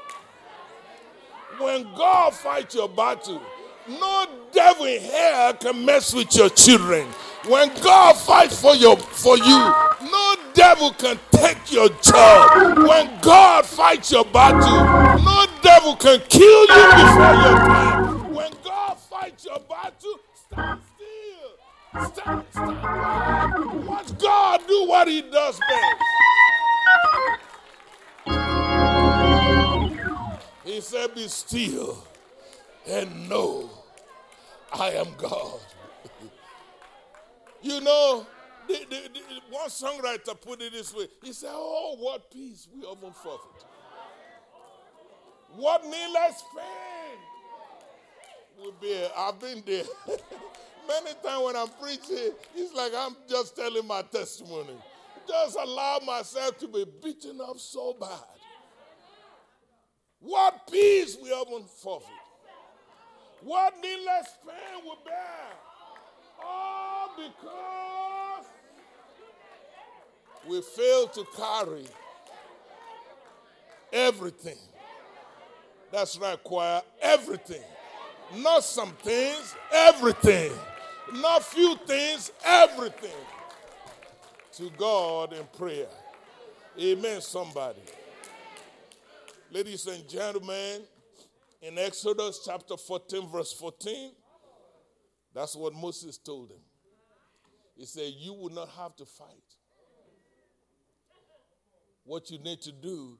When God fights your battle, no devil in hell can mess with your children. When God fights for your for you, no devil can take your job. When God fights your battle, no devil can kill you before your time. When God fights your battle, stand still. Stand, stand. Watch God do what He does best. He said, Be still and know I am God. you know, the, the, the, one songwriter put it this way. He said, Oh, what peace we often forfeit. What needless pain will be. I've been there. Many times when I'm preaching, it's like I'm just telling my testimony. Just allow myself to be beaten up so bad. What peace we often forfeit. What needless pain we bear. All because we fail to carry everything. That's right, choir. Everything. Not some things, everything. Not few things, everything. To God in prayer. Amen, somebody. Ladies and gentlemen, in Exodus chapter 14, verse 14, that's what Moses told him. He said, You will not have to fight. What you need to do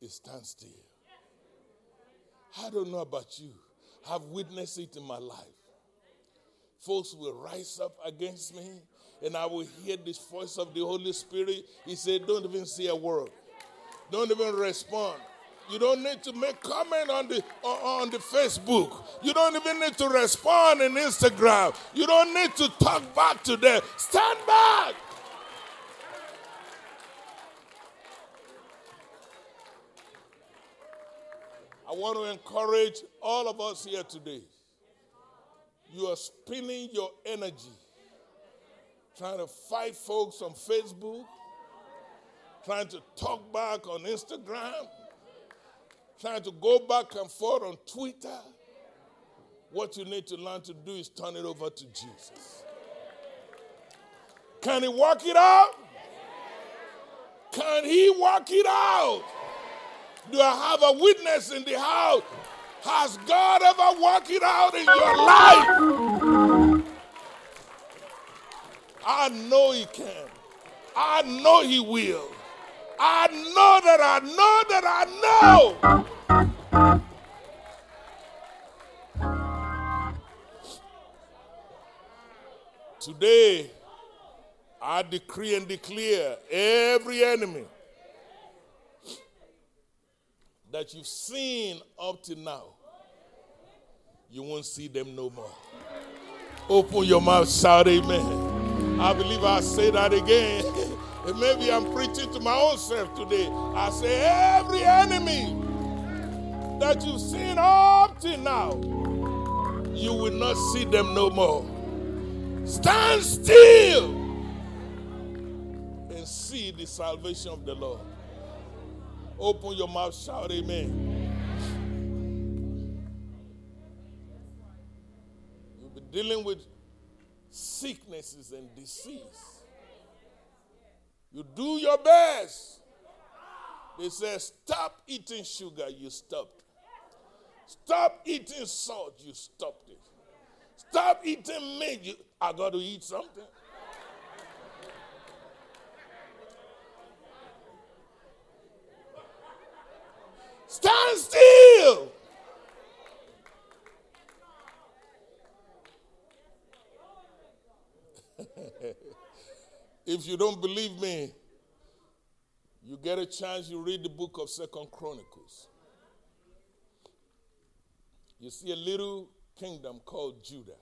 is stand still. I don't know about you. I've witnessed it in my life. Folks will rise up against me, and I will hear this voice of the Holy Spirit. He said, Don't even say a word. Don't even respond. You don't need to make comment on the on the Facebook. You don't even need to respond in Instagram. You don't need to talk back to them. Stand back. I want to encourage all of us here today. You are spending your energy trying to fight folks on Facebook, trying to talk back on Instagram, trying to go back and forth on Twitter. What you need to learn to do is turn it over to Jesus. Can he work it out? Can he work it out? Do I have a witness in the house? Has God ever worked it out in your life? I know He can. I know He will. I know that I know that I know. Today, I decree and declare every enemy that you've seen up to now, you won't see them no more. Open your mouth, shout amen. I believe I'll say that again. maybe I'm preaching to my own self today. I say, every enemy that you've seen up to now, you will not see them no more. Stand still and see the salvation of the Lord. Open your mouth, shout amen. You'll be dealing with sicknesses and disease. You do your best. They say, stop eating sugar, you stopped. Stop eating salt. You stopped it. Stop eating meat. You, I got to eat something. Stand still. if you don't believe me, you get a chance, you read the book of Second Chronicles. You see a little kingdom called Judah.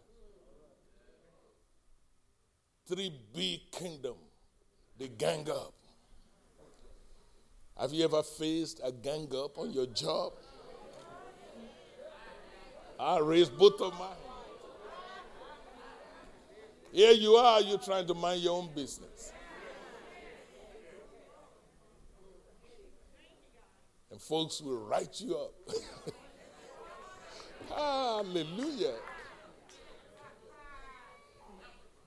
Three big kingdom. They gang up. Have you ever faced a gang up on your job? I raised both of my. Here you are, you're trying to mind your own business. And folks will write you up. Hallelujah.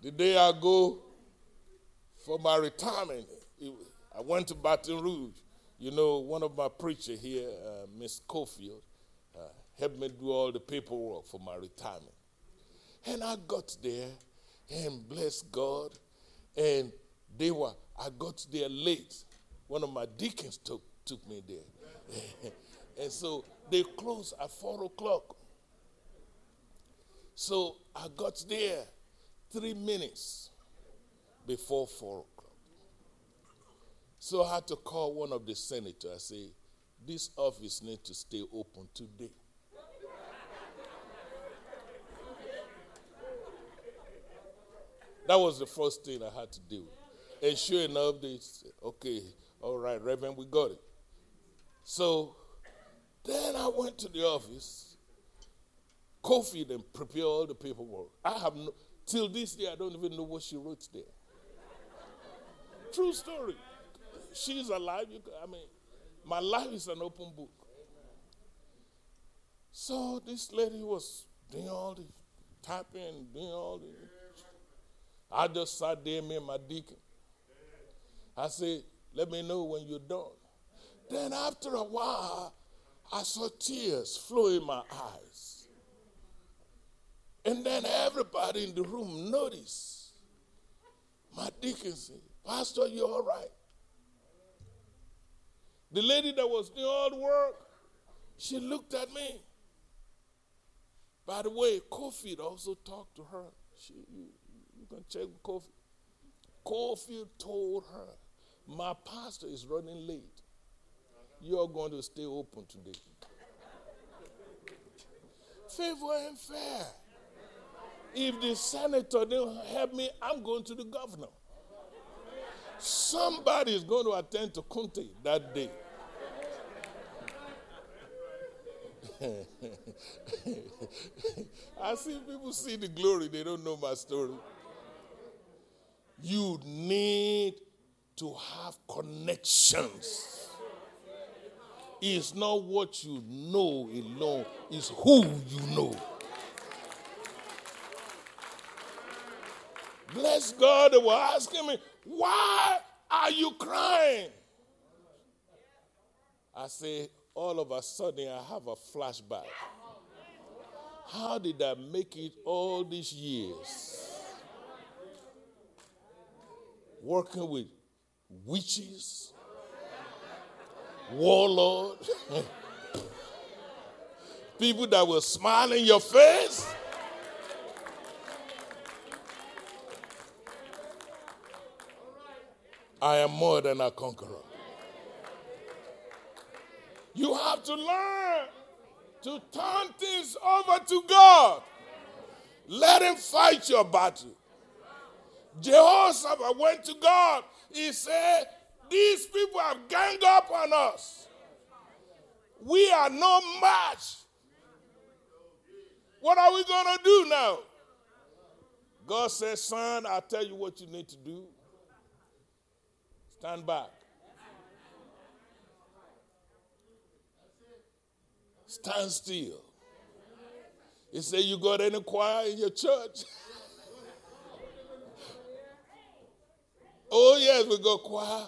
The day I go for my retirement, I went to Baton Rouge. You know, one of my preacher here, uh, Miss Cofield, uh, helped me do all the paperwork for my retirement. And I got there, and bless God, and they were, I got there late. One of my deacons took, took me there. and so they closed at 4 o'clock. So I got there three minutes before 4 o'clock. So I had to call one of the senators. I say, this office needs to stay open today. That was the first thing I had to do. And sure enough, they said, okay, all right, Reverend, we got it. So then I went to the office, coffee, and prepare all the paperwork. I have no, till this day, I don't even know what she wrote there. True story she's alive. You, I mean, my life is an open book. So this lady was doing all the typing, doing all the. I just sat there, me and my deacon. I said, let me know when you're done. Then after a while, I saw tears flow in my eyes. And then everybody in the room noticed. My deacon said, Pastor, you all right? The lady that was doing all the work, she looked at me. By the way, Kofi also talked to her. She, can check with Kofi. Kofi told her, My pastor is running late. You're going to stay open today. Favor and fair. If the senator don't help me, I'm going to the governor. Somebody is going to attend to Kunti that day. I see people see the glory, they don't know my story. You need to have connections. It's not what you know alone, it's who you know. Bless God, they were asking me, why are you crying? I say, all of a sudden I have a flashback. How did I make it all these years? Working with witches, warlords, people that will smile in your face. I am more than a conqueror. You have to learn to turn things over to God. Let Him fight your battle. Jehoshaphat went to God. He said, These people have ganged up on us. We are no match. What are we going to do now? God says, Son, I'll tell you what you need to do. Stand back. Stand still. He said, You got any choir in your church? oh, yes, we got choir.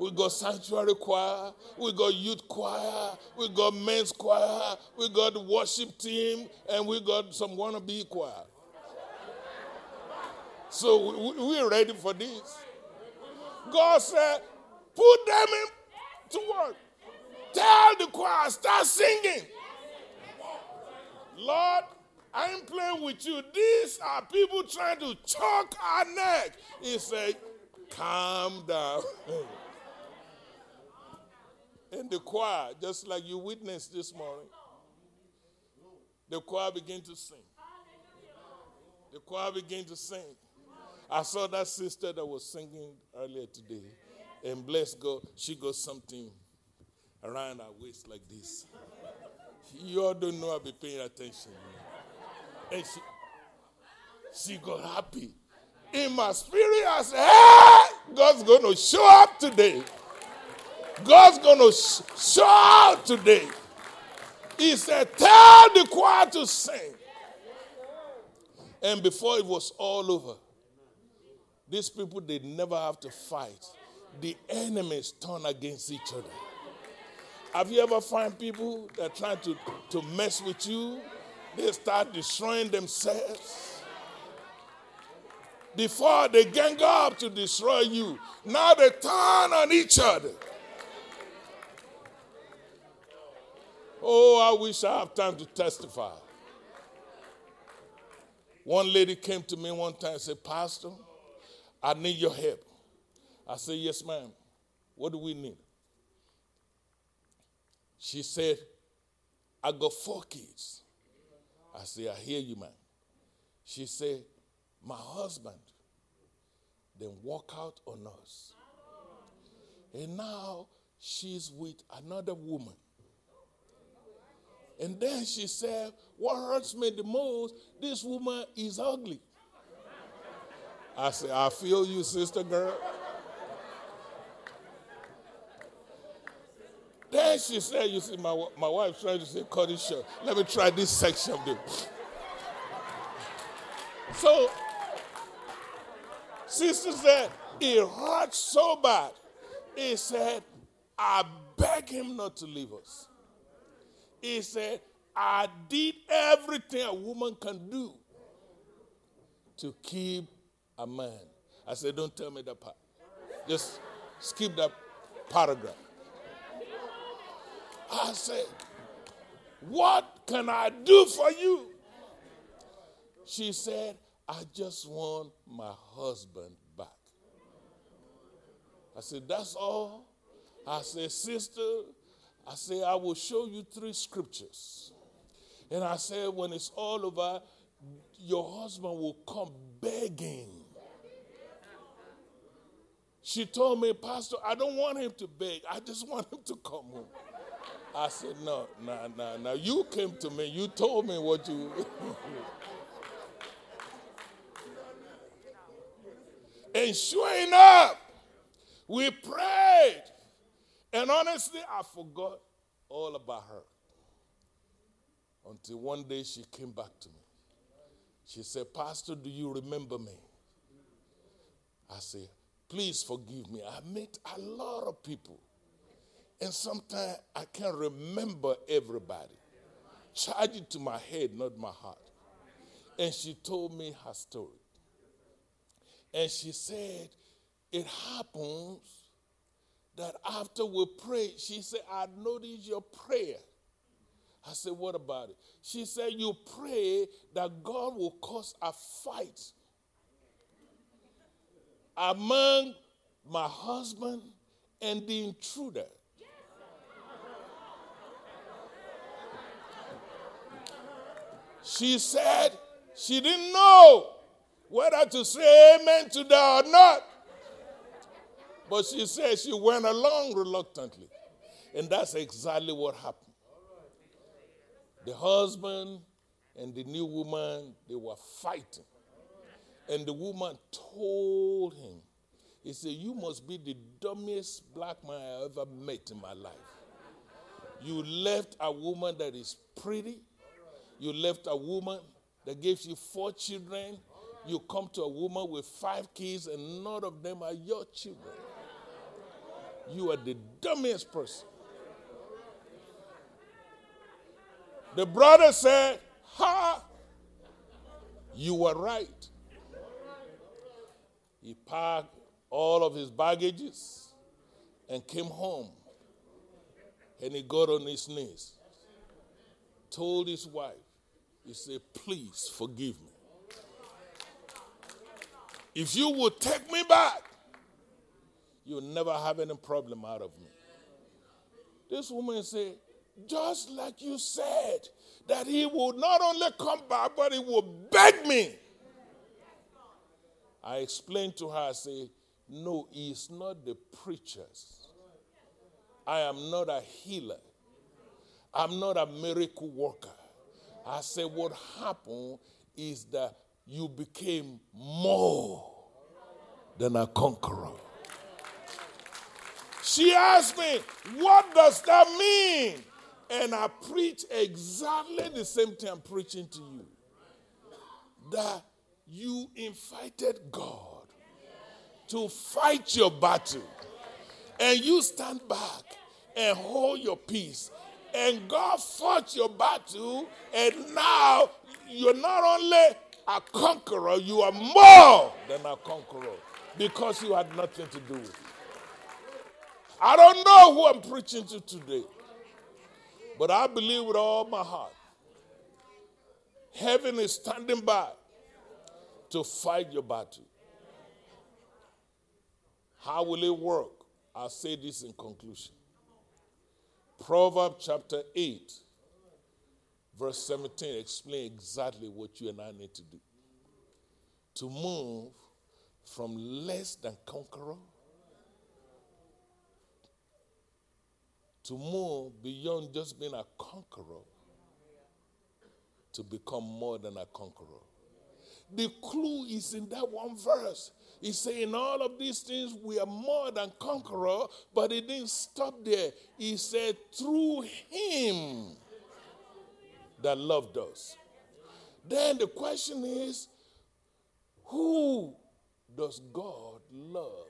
we got sanctuary choir, we got youth choir, we got men's choir, we got worship team, and we got some wannabe choir. So we, we're ready for this. God said, put them in to work. Tell the choir, start singing. Lord, I ain't playing with you. These are people trying to choke our neck. He said, calm down. In the choir, just like you witnessed this morning, the choir began to sing. The choir began to sing. I saw that sister that was singing earlier today, and bless God, she got something around her waist like this. You all don't know I'll be paying attention. And she, she got happy. In my spirit, I said, hey, God's going to show up today. God's going to sh- show out today. He said, tell the choir to sing. And before it was all over, these people, they never have to fight. The enemies turn against each other. Have you ever find people that try to, to mess with you? They start destroying themselves. Before they gang up to destroy you, now they turn on each other. Oh, I wish I have time to testify. One lady came to me one time and said, Pastor, I need your help. I said, Yes, ma'am. What do we need? She said, I got four kids. I said, I hear you, ma'am. She said, My husband then walk out on us. And now she's with another woman. And then she said, What hurts me the most, this woman is ugly. I said, I feel you, sister girl. Then she said, You see, my, my wife trying to say, Cut it short. Let me try this section of it. So, sister said, It hurts so bad. He said, I beg him not to leave us. He said, I did everything a woman can do to keep a man. I said, Don't tell me that part. Just skip that paragraph. I said, What can I do for you? She said, I just want my husband back. I said, That's all? I said, Sister, I said, I will show you three scriptures. And I said, When it's all over, your husband will come begging. She told me, Pastor, I don't want him to beg. I just want him to come home. I said, No, no, no, no. You came to me. You told me what you. and sure enough, we prayed. And honestly, I forgot all about her. Until one day she came back to me. She said, Pastor, do you remember me? I said, Please forgive me. I met a lot of people. And sometimes I can't remember everybody. Charge it to my head, not my heart. And she told me her story. And she said, It happens that after we pray, she said, I noticed your prayer. I said, What about it? She said, You pray that God will cause a fight among my husband and the intruder. She said she didn't know whether to say amen to that or not. But she said she went along reluctantly. And that's exactly what happened. The husband and the new woman, they were fighting. And the woman told him, he said, You must be the dumbest black man I ever met in my life. You left a woman that is pretty. You left a woman that gives you four children. You come to a woman with five kids, and none of them are your children. You are the dumbest person. The brother said, Ha, you were right. He packed all of his baggages and came home. And he got on his knees, told his wife, he said, Please forgive me. If you would take me back, you'll never have any problem out of me. This woman said, just like you said, that he will not only come back, but he will beg me. I explained to her, I say, no, it's not the preachers. I am not a healer. I'm not a miracle worker. I said, what happened is that you became more than a conqueror. She asked me, What does that mean? And I preach exactly the same thing I'm preaching to you. That you invited God to fight your battle. And you stand back and hold your peace. And God fought your battle, and now you're not only a conqueror, you are more than a conqueror because you had nothing to do with it. I don't know who I'm preaching to today, but I believe with all my heart heaven is standing by to fight your battle. How will it work? I'll say this in conclusion. Proverbs chapter 8, verse 17 explain exactly what you and I need to do. To move from less than conqueror to move beyond just being a conqueror to become more than a conqueror. The clue is in that one verse. He's saying all of these things we are more than conqueror, but he didn't stop there. He said, through him that loved us. Then the question is, who does God love?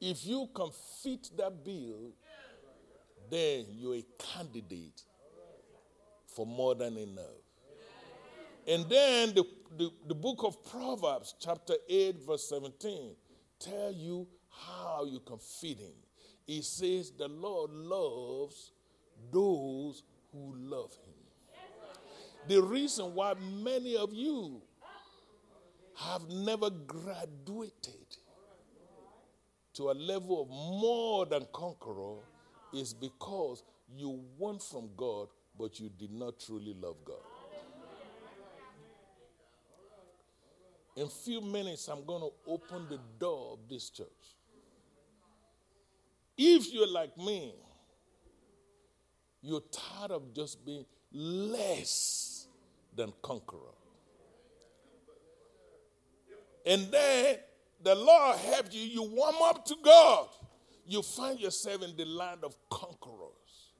If you can fit that bill, then you're a candidate for more than enough. And then the, the, the, book of Proverbs, chapter 8, verse 17, tell you how you can fit in. It says, The Lord loves those who love him. The reason why many of you have never graduated to a level of more than conqueror is because you want from God, but you did not truly love God. In a few minutes, I'm going to open the door of this church. If you're like me, you're tired of just being less than conqueror. And then the Lord helped you, you warm up to God, you find yourself in the land of conquerors.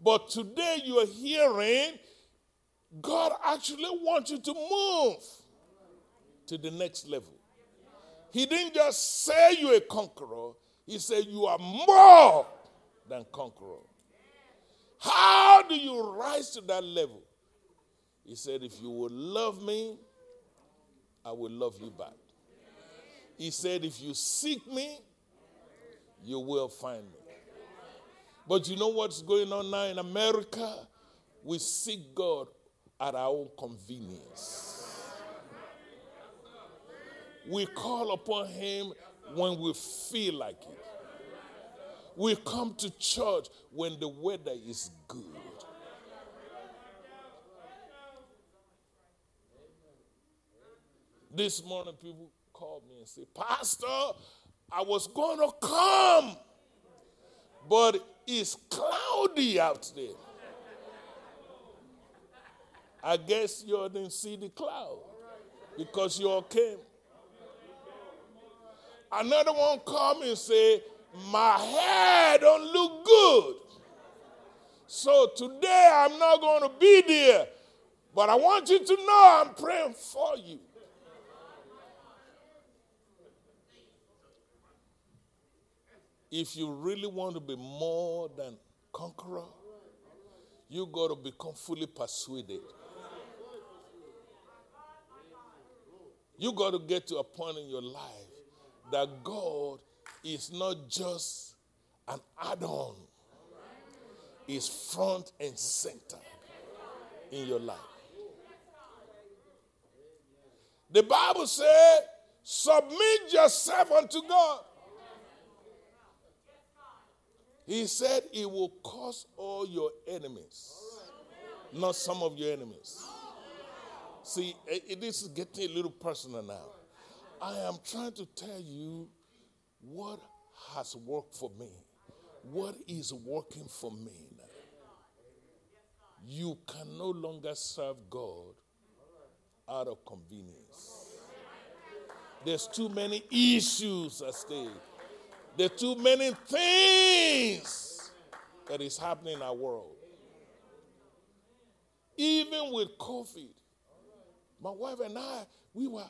But today you are hearing God actually wants you to move to the next level. He didn't just say you're a conqueror, He said you are more than conqueror. How do you rise to that level? He said, If you will love me, I will love you back. He said, If you seek me, you will find me. But you know what's going on now in America? We seek God at our own convenience. We call upon Him when we feel like it. We come to church when the weather is good. This morning, people called me and said, Pastor, I was going to come, but it's cloudy out there. I guess you didn't see the cloud because you all came. Another one come and say, my hair don't look good. So today I'm not going to be there. But I want you to know I'm praying for you. if you really want to be more than conqueror, you got to become fully persuaded. You got to get to a point in your life that God is not just an add on, it's front and center in your life. The Bible says, submit yourself unto God. He said, It will cause all your enemies, not some of your enemies. See, this is getting a little personal now. I am trying to tell you what has worked for me, what is working for me. You can no longer serve God out of convenience. There's too many issues at stake. There are too many things that is happening in our world. Even with COVID, my wife and I, we were,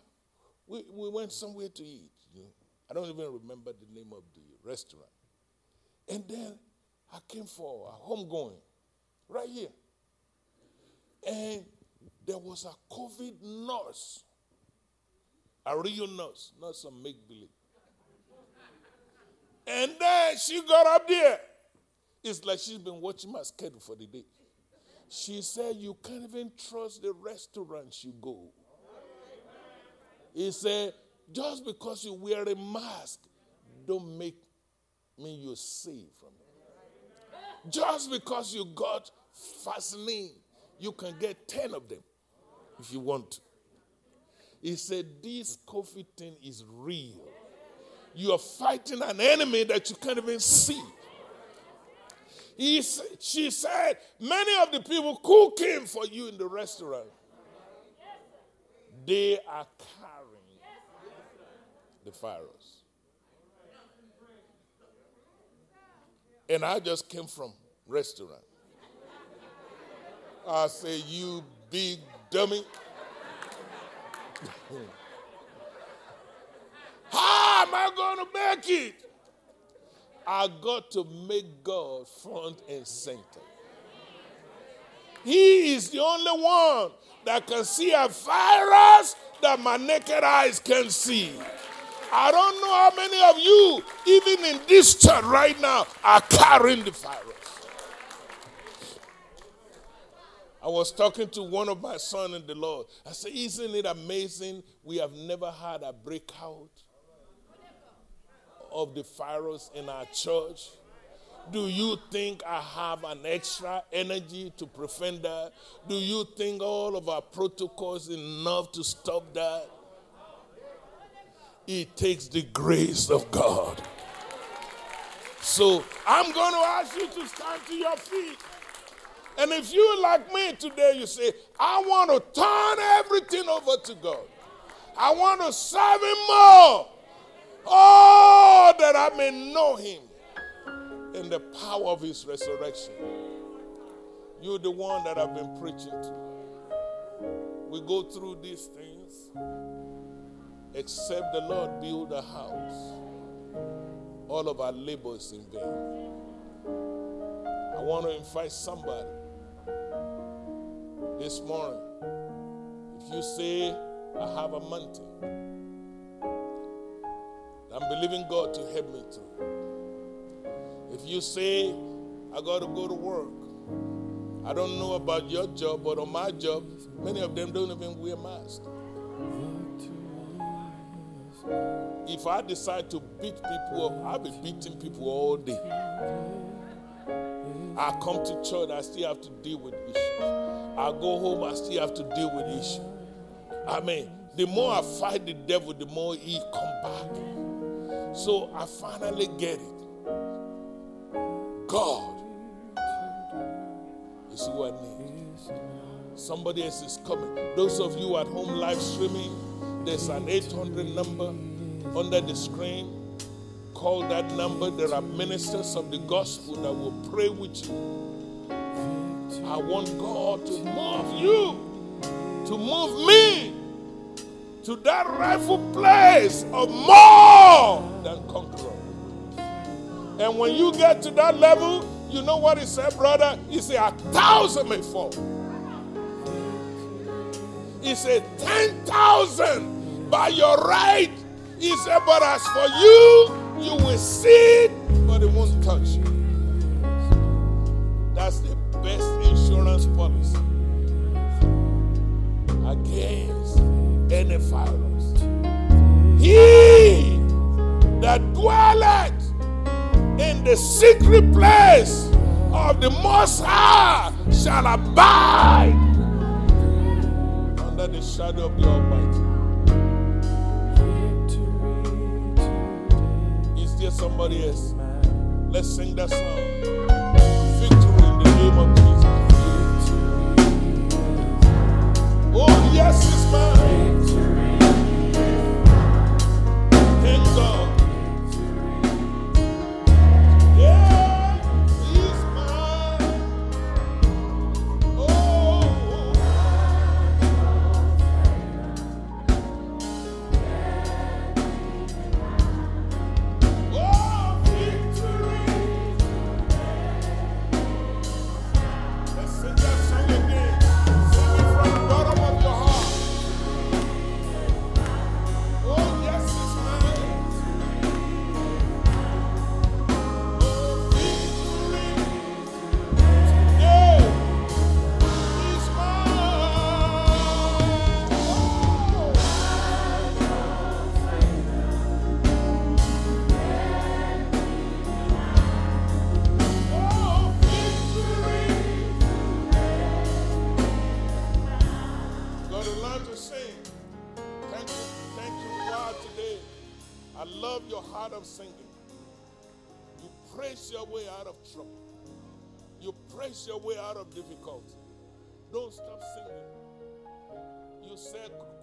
we, we went somewhere to eat. You know. I don't even remember the name of the restaurant. And then I came for a homegoing right here. And there was a COVID nurse, a real nurse, not some make believe. And then she got up there. It's like she's been watching my schedule for the day. She said, You can't even trust the restaurants you go. He said, Just because you wear a mask, don't make me you're safe from it. Just because you got Vaseline, you can get 10 of them if you want. He said, This COVID thing is real. You are fighting an enemy that you can't even see. He, she said, Many of the people cooking for you in the restaurant, they are the virus. And I just came from restaurant. I say, you big dummy. How am I going to make it? I got to make God front and center. He is the only one that can see a virus that my naked eyes can see. I don't know how many of you, even in this church right now, are carrying the virus. I was talking to one of my sons in the Lord. I said, Isn't it amazing? We have never had a breakout of the virus in our church. Do you think I have an extra energy to prevent that? Do you think all of our protocols enough to stop that? It takes the grace of God. So I'm going to ask you to stand to your feet. And if you like me today, you say, I want to turn everything over to God. I want to serve Him more. Oh, that I may know Him in the power of His resurrection. You're the one that I've been preaching to. We go through these things, except the Lord build a house. All of our labor is in vain. I want to invite somebody this morning. If you say, I have a mountain, I'm believing God to help me through. If you say, I got to go to work, I don't know about your job, but on my job, many of them don't even wear masks. If I decide to beat people up, I'll be beating people all day. I come to church, I still have to deal with issues. I go home, I still have to deal with issues. I mean, the more I fight the devil, the more he come back. So I finally get it. God is who I need. Somebody else is coming. Those of you at home live streaming, there's an 800 number under the screen. Call that number. There are ministers of the gospel that will pray with you. I want God to move you, to move me to that rightful place of more than conqueror. And when you get to that level, you know what he said, brother? He said, a thousand may fall. He said, 10,000 by your right. He said, but as for you, you will see it, but it won't touch you. That's the best insurance policy against any virus. He that dwelleth in the secret place of the Most High shall abide under the shadow of the Almighty. Is there somebody else? Let's sing that song. Victory in the name of Jesus. Oh, yes, it's mine.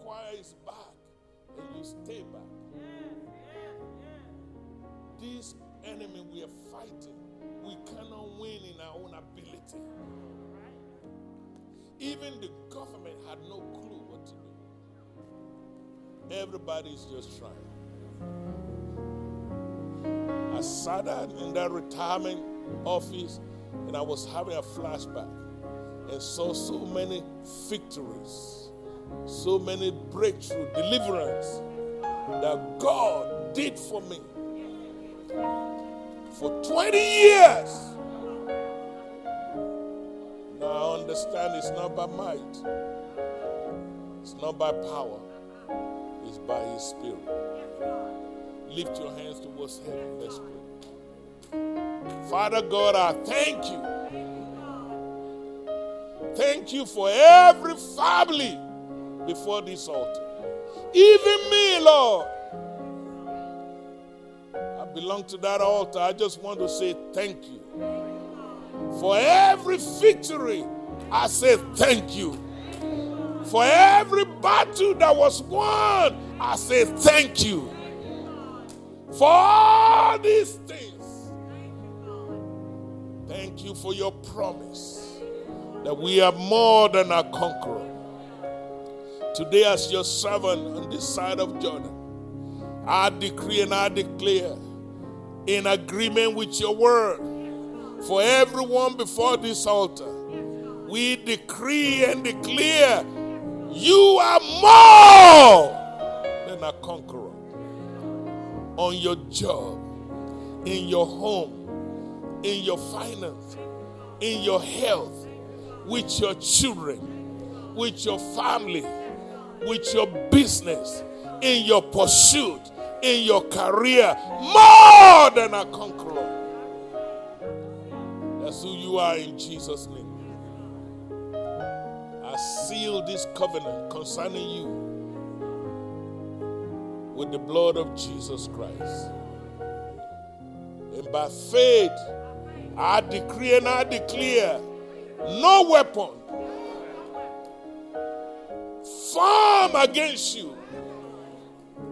Choir is back, and you stay back. This enemy we are fighting, we cannot win in our own ability. Even the government had no clue what to do. Everybody's just trying. I sat down in that retirement office and I was having a flashback and saw so many victories, so many breakthrough, deliverance that God did for me. For 20 years. Now I understand it's not by might, it's not by power, it's by His Spirit. Lift your hands towards heaven. Let's pray. Father God, I thank you. Thank you for every family before this altar. Even me, Lord. I belong to that altar. I just want to say thank you. For every victory, I say thank you. For every battle that was won, I say thank you. For all these things, thank you for your promise that we are more than a conqueror. Today, as your servant on this side of Jordan, I decree and I declare in agreement with your word for everyone before this altar. We decree and declare you are more than a conqueror on your job, in your home, in your finance, in your health, with your children, with your family, with your business, in your pursuit, in your career, more than a conqueror. That's who you are in Jesus' name. I seal this covenant concerning you with the blood of Jesus Christ. And by faith, I decree and I declare no weapon formed against you,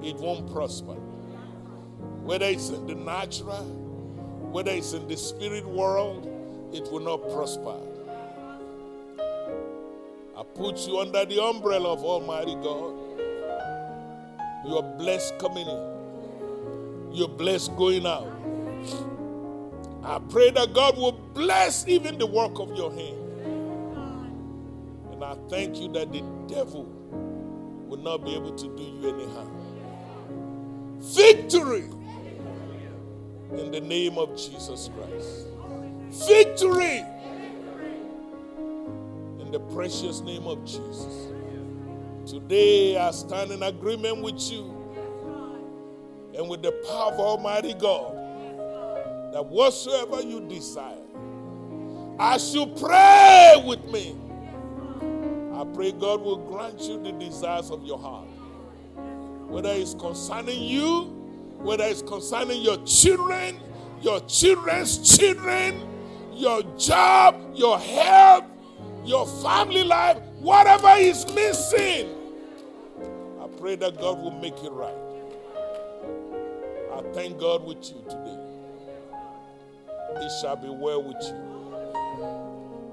it won't prosper. Whether it's in the natural, whether it's in the spirit world, it will not prosper. I put you under the umbrella of Almighty God. You are blessed coming in. You're blessed going out. I pray that God will bless even the work of your hand. And I thank you that the devil will not be able to do you any harm. Victory in the name of Jesus Christ. Victory in the precious name of Jesus. Today I stand in agreement with you and with the power of Almighty God that whatsoever you desire, as you pray with me, I pray God will grant you the desires of your heart. Whether it's concerning you, whether it's concerning your children, your children's children, your job, your health, your family life, whatever is missing, I pray that God will make it right. I thank God with you today. It shall be well with you.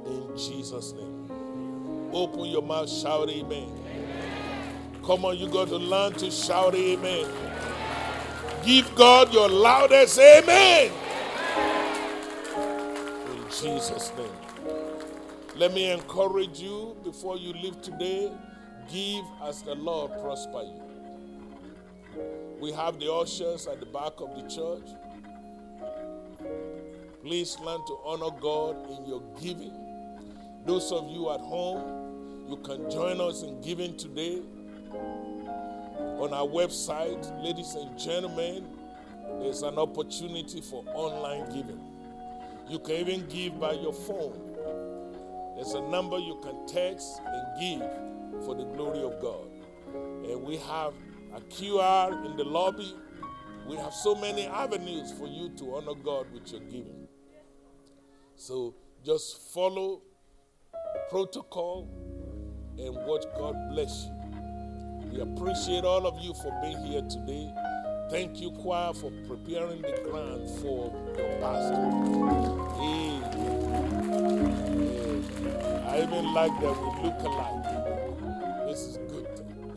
In Jesus' name. Open your mouth, shout amen. Come on, you got to learn to shout amen. Give God your loudest amen. In Jesus' name. Let me encourage you before you leave today give as the Lord prosper you. We have the ushers at the back of the church. Please learn to honor God in your giving. Those of you at home, you can join us in giving today on our website. Ladies and gentlemen, there's an opportunity for online giving. You can even give by your phone. There's a number you can text and give for the glory of God. And we have a QR in the lobby. We have so many avenues for you to honor God with your giving. So just follow protocol and watch God bless you. We appreciate all of you for being here today. Thank you, choir, for preparing the ground for your pastor. Amen. Amen. I even like that we look alike. This is good.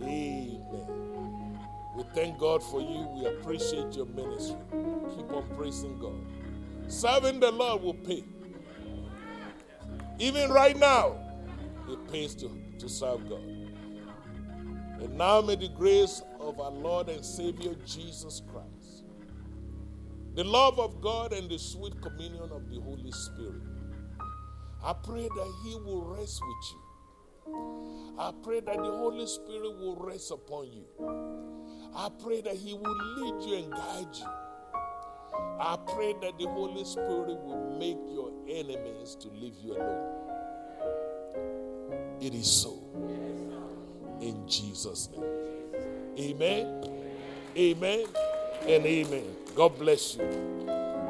Amen. We thank God for you. We appreciate your ministry. Keep on praising God. Serving the Lord will pay. Even right now, it pays to, to serve God. And now may the grace of our Lord and Savior Jesus Christ, the love of God, and the sweet communion of the Holy Spirit, I pray that He will rest with you. I pray that the Holy Spirit will rest upon you. I pray that He will lead you and guide you. I pray that the Holy Spirit will make your enemies to leave you alone. It is so. In Jesus' name. Amen. Amen. And amen. God bless you.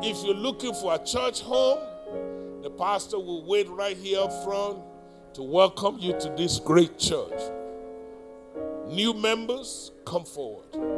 If you're looking for a church home, the pastor will wait right here up front to welcome you to this great church. New members, come forward.